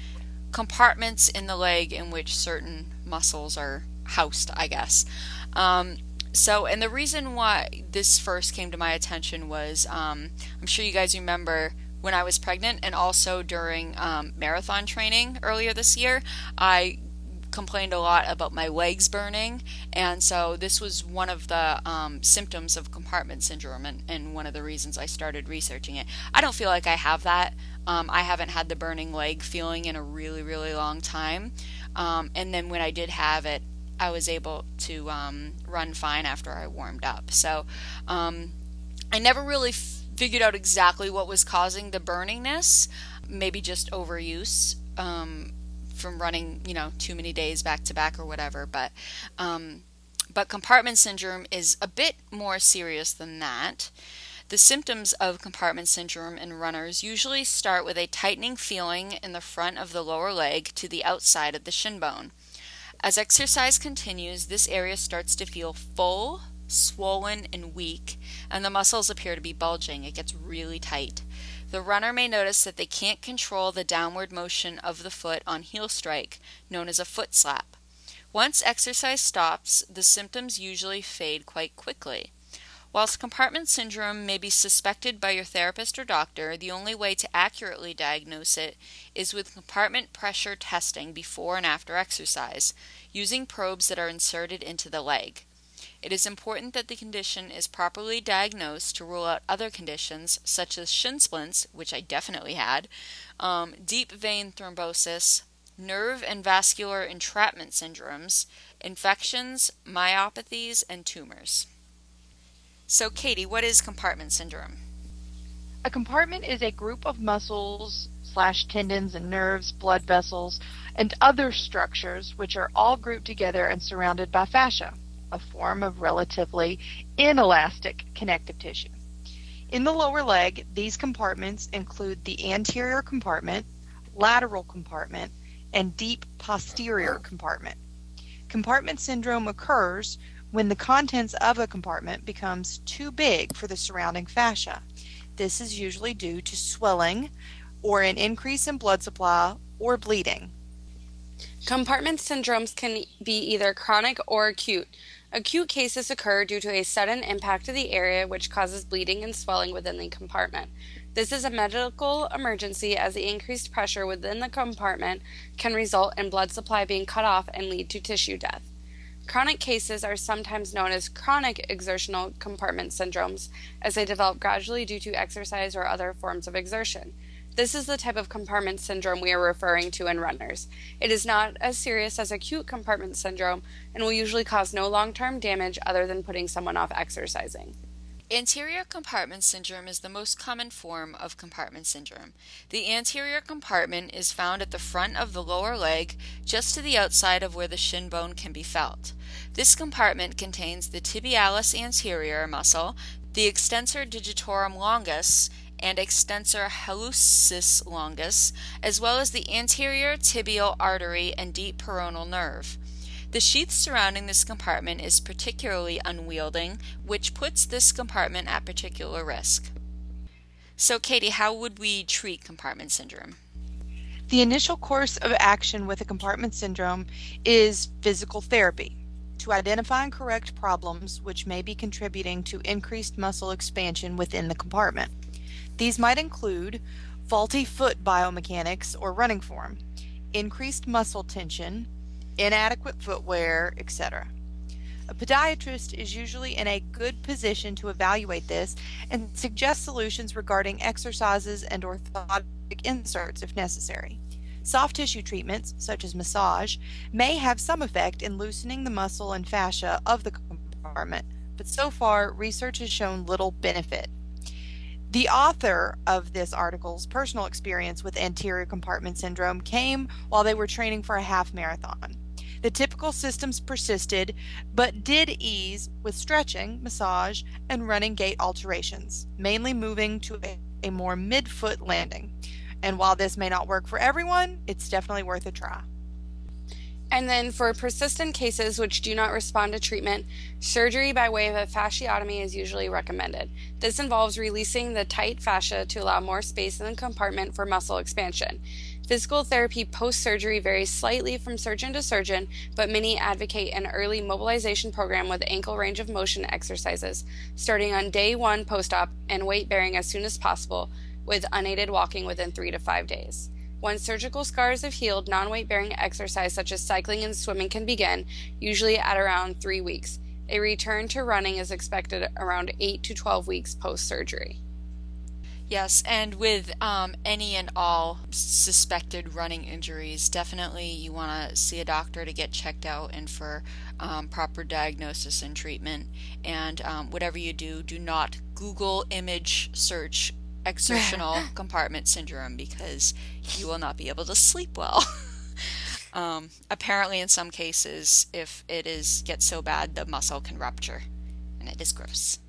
compartments in the leg in which certain muscles are housed, I guess. Um, so, and the reason why this first came to my attention was um, I'm sure you guys remember when I was pregnant and also during um, marathon training earlier this year, I complained a lot about my legs burning, and so this was one of the um, symptoms of compartment syndrome, and, and, one of the reasons I started researching it. I don't feel like I have that. Um, I haven't had the burning leg feeling in a really, really long time. Um, and then when I did have it, I was able to um, run fine after I warmed up. So um, I never really figured out exactly what was causing the burningness. Maybe just overuse um, from running, you know, too many days back to back or whatever. But um, but compartment syndrome is a bit more serious than that. The symptoms of compartment syndrome in runners usually start with a tightening feeling in the front of the lower leg to the outside of the shin bone. As exercise continues, this area starts to feel full, swollen, and weak, and the muscles appear to be bulging. It gets really tight. The runner may notice that they can't control the downward motion of the foot on heel strike, known as a foot slap. Once exercise stops, the symptoms usually fade quite quickly. Whilst compartment syndrome may be suspected by your therapist or doctor, the only way to accurately diagnose it is with compartment pressure testing before and after exercise, using probes that are inserted into the leg. It is important that the condition is properly diagnosed to rule out other conditions such as shin splints, which I definitely had, um, deep vein thrombosis, nerve and vascular entrapment syndromes, infections, myopathies, and tumors. So, Katie, what is compartment syndrome? A compartment is a group of muscles slash tendons and nerves, blood vessels, and other structures which are all grouped together and surrounded by fascia a form of relatively inelastic connective tissue. In the lower leg, these compartments include the anterior compartment, lateral compartment, and deep posterior compartment. Compartment syndrome occurs when the contents of a compartment becomes too big for the surrounding fascia. This is usually due to swelling or an increase in blood supply or bleeding. Compartment syndromes can be either chronic or acute. Acute cases occur due to a sudden impact of the area which causes bleeding and swelling within the compartment. This is a medical emergency as the increased pressure within the compartment can result in blood supply being cut off and lead to tissue death. Chronic cases are sometimes known as chronic exertional compartment syndromes as they develop gradually due to exercise or other forms of exertion. This is the type of compartment syndrome we are referring to in runners. It is not as serious as acute compartment syndrome and will usually cause no long term damage other than putting someone off exercising. Anterior compartment syndrome is the most common form of compartment syndrome. The anterior compartment is found at the front of the lower leg, just to the outside of where the shin bone can be felt. This compartment contains the tibialis anterior muscle, the extensor digitorum longus, and extensor hallucis longus, as well as the anterior tibial artery and deep peroneal nerve. The sheath surrounding this compartment is particularly unwielding, which puts this compartment at particular risk. So, Katie, how would we treat compartment syndrome? The initial course of action with a compartment syndrome is physical therapy to identify and correct problems which may be contributing to increased muscle expansion within the compartment. These might include faulty foot biomechanics or running form, increased muscle tension, inadequate footwear, etc. A podiatrist is usually in a good position to evaluate this and suggest solutions regarding exercises and orthotic inserts if necessary. Soft tissue treatments, such as massage, may have some effect in loosening the muscle and fascia of the compartment, but so far research has shown little benefit. The author of this article's personal experience with anterior compartment syndrome came while they were training for a half marathon. The typical systems persisted, but did ease with stretching, massage, and running gait alterations, mainly moving to a, a more midfoot landing. And while this may not work for everyone, it's definitely worth a try. And then for persistent cases which do not respond to treatment, surgery by way of a fasciotomy is usually recommended. This involves releasing the tight fascia to allow more space in the compartment for muscle expansion. Physical therapy post surgery varies slightly from surgeon to surgeon, but many advocate an early mobilization program with ankle range of motion exercises, starting on day one post op and weight bearing as soon as possible, with unaided walking within three to five days. Once surgical scars have healed, non weight bearing exercise such as cycling and swimming can begin, usually at around three weeks. A return to running is expected around 8 to 12 weeks post surgery. Yes, and with um, any and all suspected running injuries, definitely you want to see a doctor to get checked out and for um, proper diagnosis and treatment. And um, whatever you do, do not Google image search exertional compartment syndrome because you will not be able to sleep well. um, apparently, in some cases, if it is gets so bad, the muscle can rupture, and it is gross.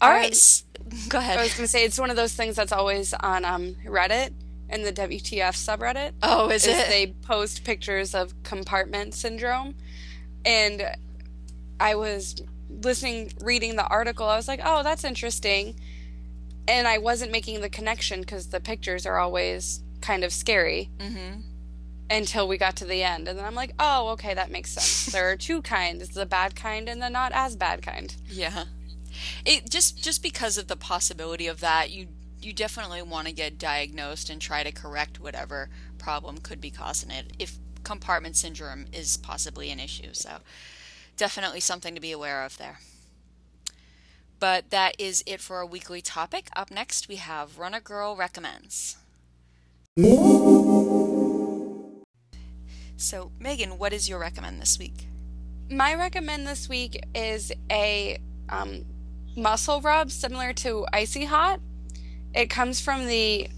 All right, go ahead. I was going to say it's one of those things that's always on um, Reddit and the WTF subreddit. oh, is, is it? they post pictures of compartment syndrome and i was listening reading the article i was like oh that's interesting and i wasn't making the connection because the pictures are always kind of scary mm-hmm. until we got to the end and then i'm like oh okay that makes sense there are two kinds the bad kind and the not as bad kind Yeah. It just just because of the possibility of that, you you definitely want to get diagnosed and try to correct whatever problem could be causing it if compartment syndrome is possibly an issue. So, definitely something to be aware of there. But that is it for our weekly topic. Up next, we have Runner Girl Recommends. So, Meagan, what is your recommend this week? my recommend this week is a um, muscle rub similar to icy hot it comes from the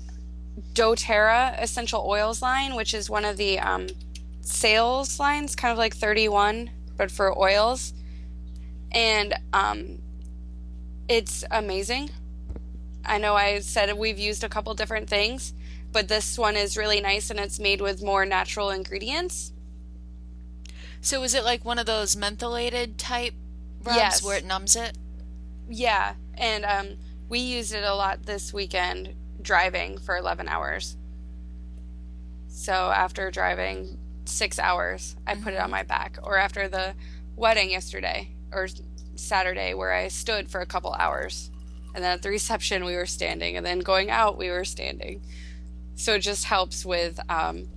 doterra essential oils line which is one of the um, sales lines kind of like 31 but for oils and um, it's amazing i know i said we've used a couple different things but this one is really nice and it's made with more natural ingredients So, is it like one of those mentholated type rubs Yes. where it numbs it? Yeah, and um, we used it a lot this weekend driving for 11 hours. So after driving six hours, I put it on my back. Or after the wedding yesterday or Saturday, where I stood for a couple hours. And then at the reception, we were standing. And then going out, we were standing. So it just helps with um,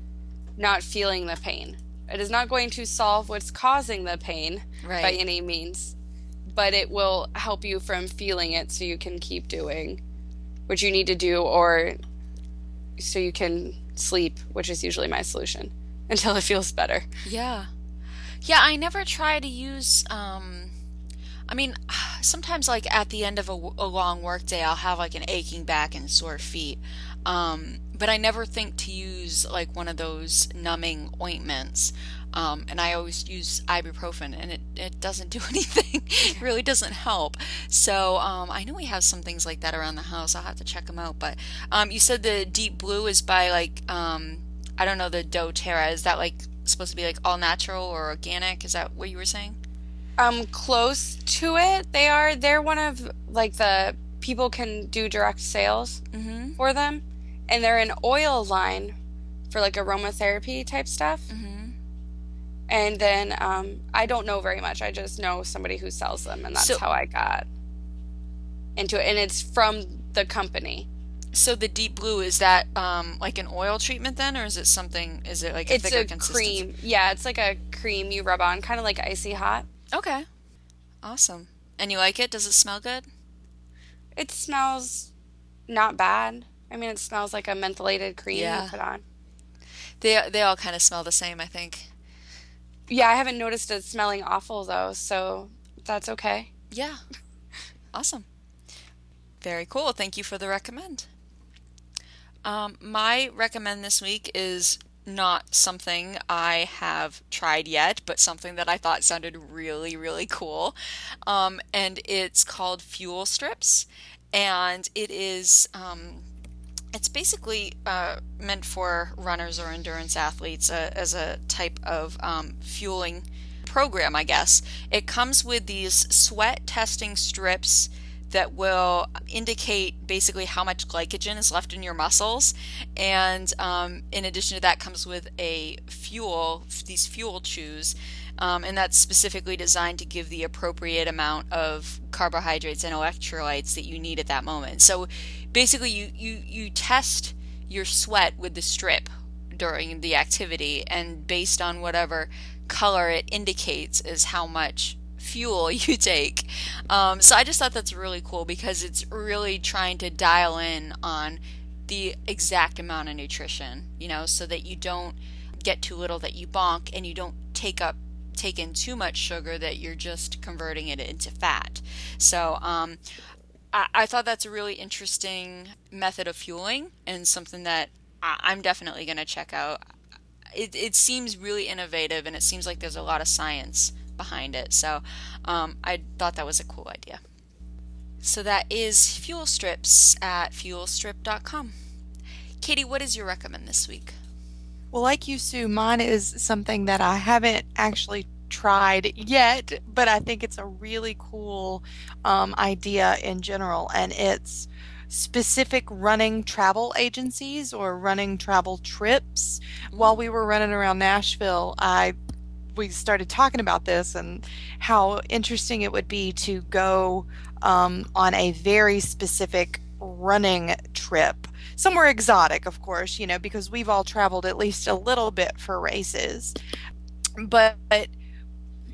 not feeling the pain. It is not going to solve what's causing the pain Right. by any means, but it will help you from feeling it so you can keep doing what you need to do or so you can sleep, which is usually my solution until it feels better. Yeah. Yeah, I never try to use um I mean, sometimes like at the end of a, a long work day, I'll have like an aching back and sore feet. Um but I never think to use like one of those numbing ointments. Um, and I always use ibuprofen, and it, it doesn't do anything. it really doesn't help. So um, I know we have some things like that around the house. I'll have to check them out. But um, you said the Deep Blue is by like um, I don't know the DoTerra. Is that like supposed to be like all natural or organic? Is that what you were saying? Um, close to it, they are. They're one of like the people can do direct sales Mm-hmm. for them, and they're an oil line for like aromatherapy type stuff. Mm-hmm. And then um, I don't know very much. I just know somebody who sells them, and that's So- how I got into it. And it's from the company. So the Deep Blue is that um, like an oil treatment then, or is it something? Is it like a It's thicker a cream. Yeah, it's like a cream you rub on, kind of like icy hot. Okay, awesome. And you like it? Does it smell good? It smells not bad. I mean, it smells like a mentholated cream Yeah. you put on. They they all kind of smell the same, I think. Yeah, I haven't noticed it smelling awful though, so that's okay. Yeah. Awesome. Very cool. Thank you for the recommend. Um, my recommend this week is not something I have tried yet, but something that I thought sounded really, really cool. Um, and it's called Fuel Strips. And it is. Um, it's basically uh, meant for runners or endurance athletes uh, as a type of um, fueling program, I guess. It comes with these sweat testing strips that will indicate basically how much glycogen is left in your muscles. And um, in addition to that, comes with a fuel, these fuel chews. Um, and that's specifically designed to give the appropriate amount of carbohydrates and electrolytes that you need at that moment. So basically, you, you, you test your sweat with the strip during the activity, and based on whatever color it indicates, is how much fuel you take. Um, so I just thought that's really cool because it's really trying to dial in on the exact amount of nutrition, you know, so that you don't get too little that you bonk and you don't take up take in too much sugar that you're just converting it into fat. So um, I, I thought that's a really interesting method of fueling and something that I, I'm definitely going to check out. It, it seems really innovative and it seems like there's a lot of science behind it. So um, I thought that was a cool idea. So that is Fuel Strips at fuelstrip.com. Katie, what is your recommend this week? Well, like you, Sue, mine is something that I haven't actually tried yet, but I think it's a really cool um, idea in general, and it's specific running travel agencies or running travel trips. While we were running around Nashville, I we started talking about this and how interesting it would be to go um, on a very specific running trip somewhere exotic of course you know because we've all traveled at least a little bit for races. But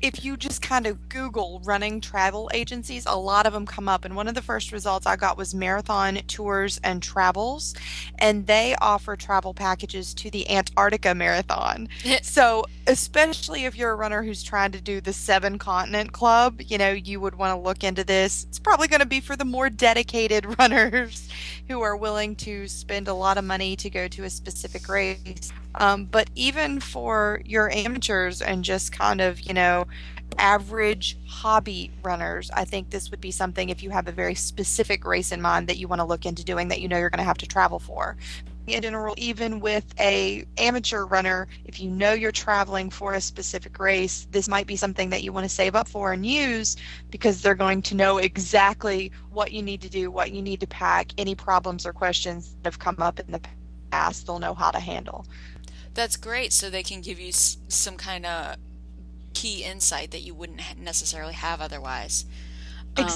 if you just kind of Google running travel agencies, a lot of them come up. And one of the first results I got was Marathon Tours and Travels, and they offer travel packages to the Antarctica Marathon. so, especially if you're a runner who's trying to do the seven continent club, you know, you would want to look into this. It's probably going to be for the more dedicated runners who are willing to spend a lot of money to go to a specific race. Um, but even for your amateurs and just kind of, you know, average hobby runners, I think this would be something if you have a very specific race in mind that you want to look into doing that you know you're going to have to travel for. In general, even with a amateur runner, if you know you're traveling for a specific race, this might be something that you want to save up for and use because they're going to know exactly what you need to do, what you need to pack, any problems or questions that have come up in the past, they'll know how to handle. That's great. So they can give you some kind of key insight that you wouldn't necessarily have otherwise. Um,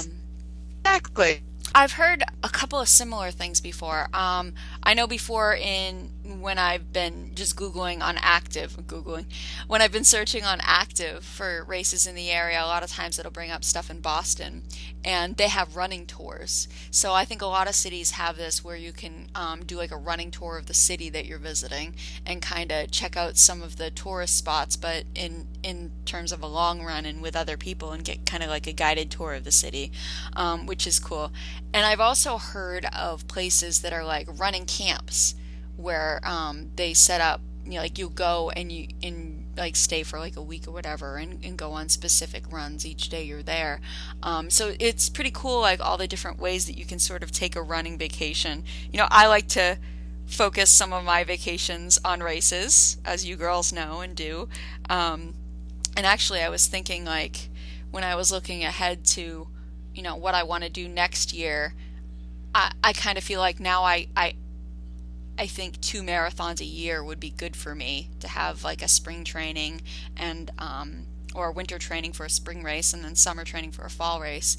exactly. I've heard a couple of similar things before. Um, I know before in when I've been just googling on active, googling when I've been searching on active for races in the area. A lot of times it'll bring up stuff in Boston, and they have running tours. So I think a lot of cities have this where you can um, do like a running tour of the city that you're visiting and kind of check out some of the tourist spots, but in in terms of a long run and with other people and get kind of like a guided tour of the city, um, which is cool. And I've also heard of places that are like running camps where um, they set up, you know, like you go and you and like stay for like a week or whatever and, and go on specific runs each day you're there. Um, so it's pretty cool, like all the different ways that you can sort of take a running vacation. You know, I like to focus some of my vacations on races, as you girls know and do. Um, and actually, I was thinking like when I was looking ahead to, you know, what I want to do next year. I, I kind of feel like now I, I I think two marathons a year would be good for me to have like a spring training and um, or winter training for a spring race and then summer training for a fall race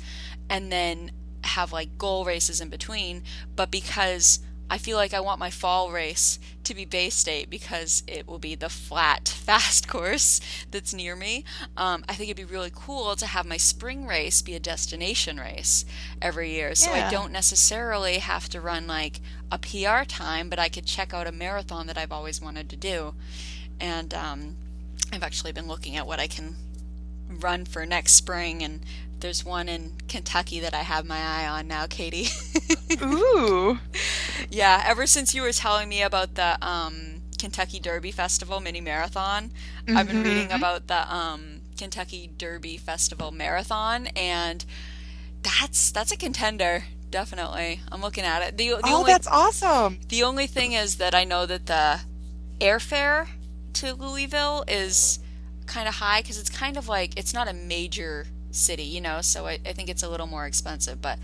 and then have like goal races in between. But because I feel like I want my fall race to be Bay State because it will be the flat, fast course that's near me. Um, I think it'd be really cool to have my spring race be a destination race every year. So yeah. I don't necessarily have to run like a PR time, but I could check out a marathon that I've always wanted to do. And um, I've actually been looking at what I can run for next spring and there's one in Kentucky that I have my eye on now, Katie. Ooh. Yeah, ever since you were telling me about the um, Kentucky Derby Festival mini marathon, mm-hmm. I've been reading mm-hmm. about the um, Kentucky Derby Festival marathon, and that's that's a contender. Definitely, I'm looking at it. The, the oh, only, that's awesome. The only thing is that I know that the airfare to Louisville is kind of high because it's kind of like it's not a major city, you know, so I, I think it's a little more expensive, but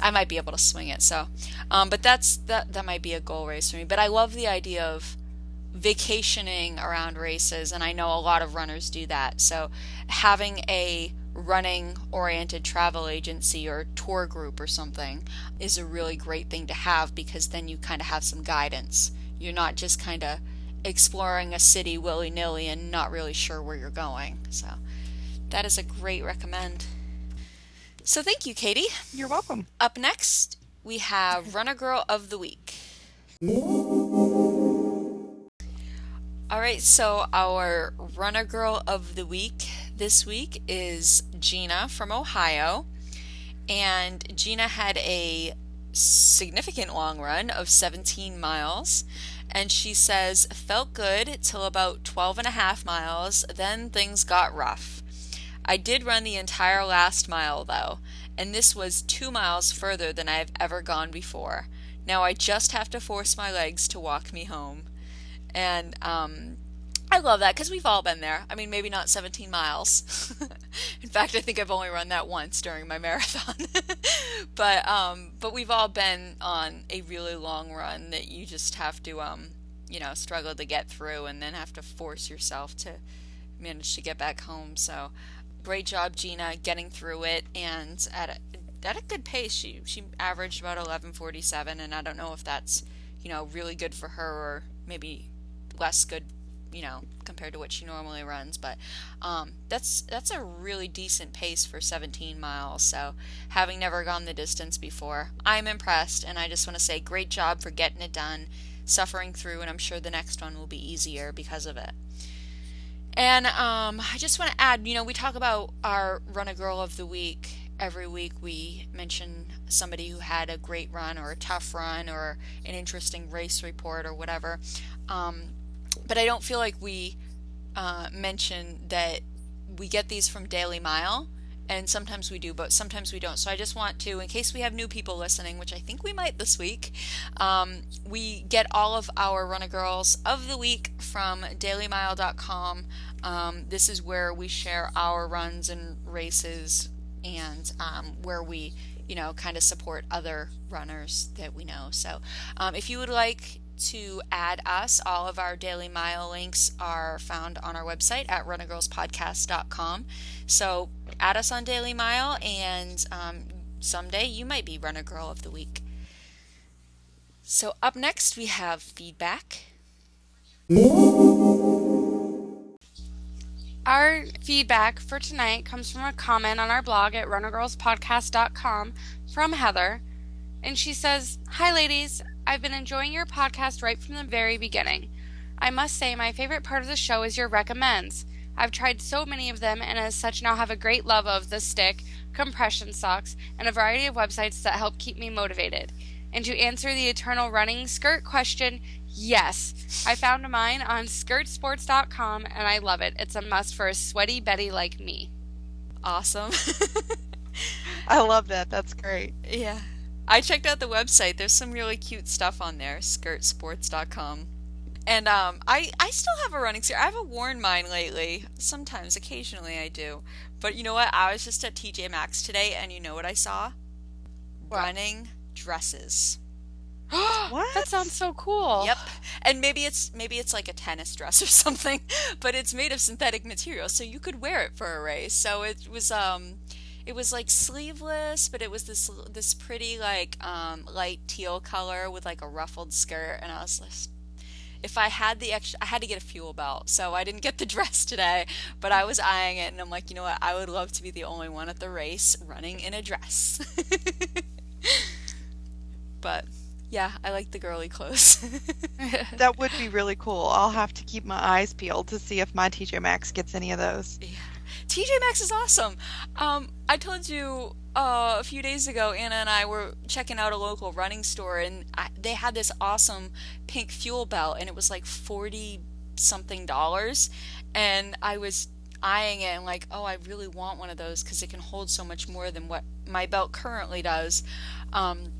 I might be able to swing it. So, um, but that's that that might be a goal race for me. But I love the idea of vacationing around races, and I know a lot of runners do that. So, having a running oriented travel agency or tour group or something is a really great thing to have because then you kind of have some guidance. You're not just kind of exploring a city willy nilly and not really sure where you're going. So, that is a great recommend. So thank you, Katie. You're welcome. Up next, we have Runner Girl of the Week. All right, so our Runner Girl of the Week this week is Gina from Ohio. And Gina had a significant long run of 17 miles. And she says, felt good till about 12 and a half miles, then things got rough. I did run the entire last mile though, and this was two miles further than I have ever gone before. Now I just have to force my legs to walk me home. And um, I love that because we've all been there. I mean, maybe not 17 miles. In fact, I think I've only run that once during my marathon. but um, but we've all been on a really long run that you just have to um, you know struggle to get through and then have to force yourself to manage to get back home. So great job, Gina, getting through it and at a, at a good pace. She she averaged about 11:47, and I don't know if that's you know really good for her or maybe less good you know compared to what she normally runs but um, that's that's a really decent pace for 17 miles so having never gone the distance before i'm impressed and i just want to say great job for getting it done suffering through and i'm sure the next one will be easier because of it. And um, i just want to add you know we talk about our Runner Girl of the week. Every week we mention somebody who had a great run or a tough run or an interesting race report or whatever. Um, but I don't feel like we uh, mention that we get these from Daily Mile, and sometimes we do, but sometimes we don't. So I just want to, in case we have new people listening, which I think we might this week, um, we get all of our Runner Girls of the week from DailyMile.com. Um, this is where we share our runs and races, and um, where we you know, kind of support other runners that we know. So, um, if you would like to add us. All of our Daily Mile links are found on our website at runnergirlspodcast.com. So add us on Daily Mile, and um, someday you might be Runner Girl of the Week. So up next, we have feedback. Our feedback for tonight comes from a comment on our blog at runnergirlspodcast.com from Heather. And she says, Hi, ladies. I've been enjoying your podcast right from the very beginning. I must say, my favorite part of the show is your recommends. I've tried so many of them and as such now have a great love of The Stick, compression socks, and a variety of websites that help keep me motivated. And to answer the eternal running skirt question, yes. I found mine on skirtsports.com and I love it. It's a must for a sweaty Betty like me. Awesome. I love that. That's great. Yeah. I checked out the website. There's some really cute stuff on there, skirtsports.com. And um, I, I still have a running skirt. I haven't worn mine lately. Sometimes, occasionally I do. But you know what? I was just at TJ Maxx today, and you know what I saw? What? Running dresses. what? That sounds so cool. Yep. And maybe it's maybe it's like a tennis dress or something, but it's made of synthetic material, so you could wear it for a race. So it was um it was like sleeveless, but it was this this pretty like um, light teal color with like a ruffled skirt, and I was just if I had the extra, I had to get a fuel belt, so I didn't get the dress today, but I was eyeing it, and I'm like, you know what, I would love to be the only one at the race running in a dress. but yeah, I like the girly clothes. that would be really cool. I'll have to keep my eyes peeled to see if my TJ Maxx gets any of those. Yeah. TJ Maxx is awesome. Um, I told you uh, a few days ago, Anna and I were checking out a local running store, and I, they had this awesome pink fuel belt, and it was like forty something dollars, and I was eyeing it and like, oh, I really want one of those because it can hold so much more than what my belt currently does. Um,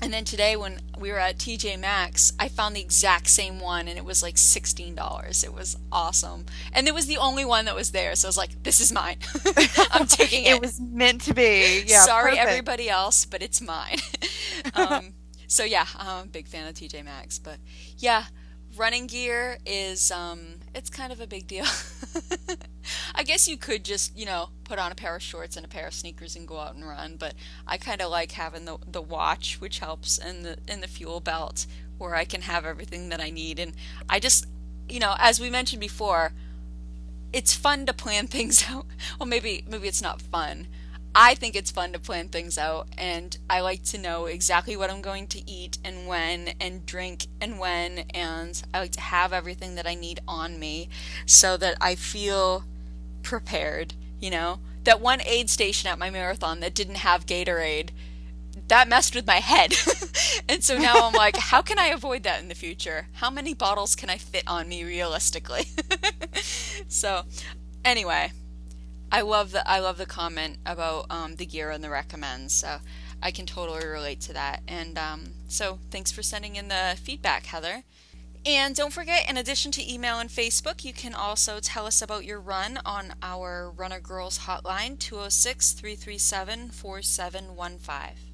and then today, when we were at TJ Maxx, I found the exact same one, and it was like sixteen dollars. It was awesome, and it was the only one that was there. So I was like, "This is mine. I'm taking it." it was meant to be. Yeah. Sorry, perfect. everybody else, but it's mine. um, so yeah, I'm a big fan of TJ Maxx, but yeah, running gear is um, it's kind of a big deal. I guess you could just, you know, put on a pair of shorts and a pair of sneakers and go out and run, but I kind of like having the the watch, which helps, and the in the fuel belt, where I can have everything that I need. And I just, you know, as we mentioned before, it's fun to plan things out. Well, maybe maybe it's not fun. I think it's fun to plan things out, and I like to know exactly what I'm going to eat and when, and drink and when, and I like to have everything that I need on me so that I feel prepared, you know? That one aid station at my marathon that didn't have Gatorade, that messed with my head. and so now I'm like, how can I avoid that in the future? How many bottles can I fit on me realistically? so, anyway, I love the I love the comment about um, the gear and the recommends. So I can totally relate to that. And um, so thanks for sending in the feedback, Heather. And don't forget, in addition to email and Facebook, you can also tell us about your run on our Runner Girls hotline, 206 337 4715.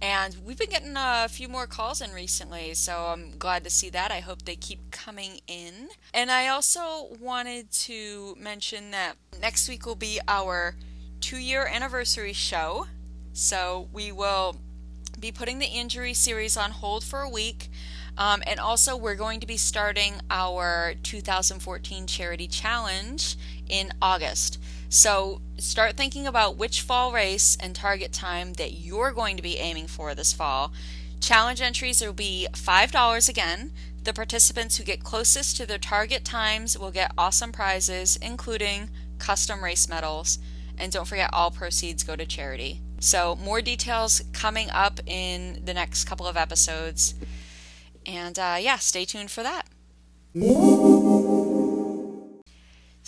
And we've been getting a few more calls in recently, so I'm glad to see that. I hope they keep coming in. And I also wanted to mention that next week will be our two year anniversary show. So we will be putting the injury series on hold for a week. Um, and also, we're going to be starting our 2014 charity challenge in August. So start thinking about which fall race and target time that you're going to be aiming for this fall. Challenge entries will be $5 again. The participants who get closest to their target times will get awesome prizes, including custom race medals. And don't forget, all proceeds go to charity. So, more details coming up in the next couple of episodes. And uh, yeah, stay tuned for that.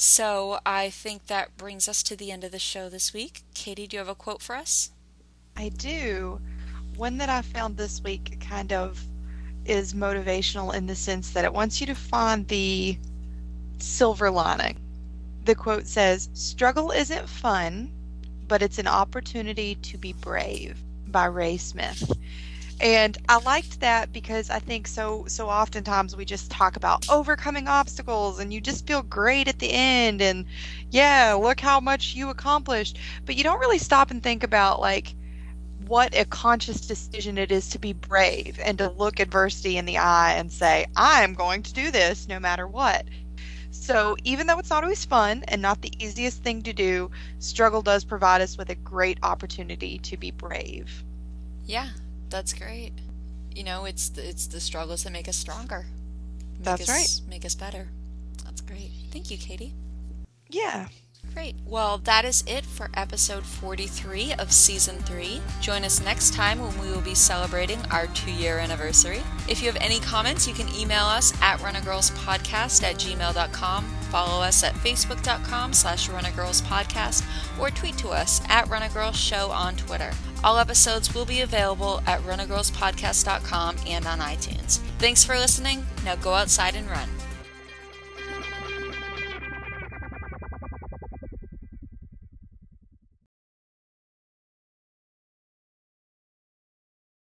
So I think that brings us to the end of the show this week. Katie, do you have a quote for us? I do. One that I found this week kind of is motivational in the sense that it wants you to find the silver lining. The quote says, Struggle isn't fun, but it's an opportunity to be brave by Ray Smith. And I liked that because I think so so oftentimes we just talk about overcoming obstacles and you just feel great at the end and yeah, look how much you accomplished. But you don't really stop and think about like what a conscious decision it is to be brave and to look adversity in the eye and say, I'm going to do this no matter what. So, even though it's not always fun and not the easiest thing to do, struggle does provide us with a great opportunity to be brave. Yeah, that's great. You know, it's the, it's the struggles that make us stronger. Make That's us, right. Make us better. That's great. Thank you, Katie. Yeah. Great. Well, that is it for episode 43 of season 3. Join us next time when we will be celebrating our two year anniversary. If you have any comments, you can email us at runnergirlspodcast at gmail.com, follow us at facebook.com slash runnergirlspodcast, or tweet to us at runagirlshow on Twitter. All episodes will be available at runnergirlspodcast.com and on iTunes. Thanks for listening. Now go outside and run.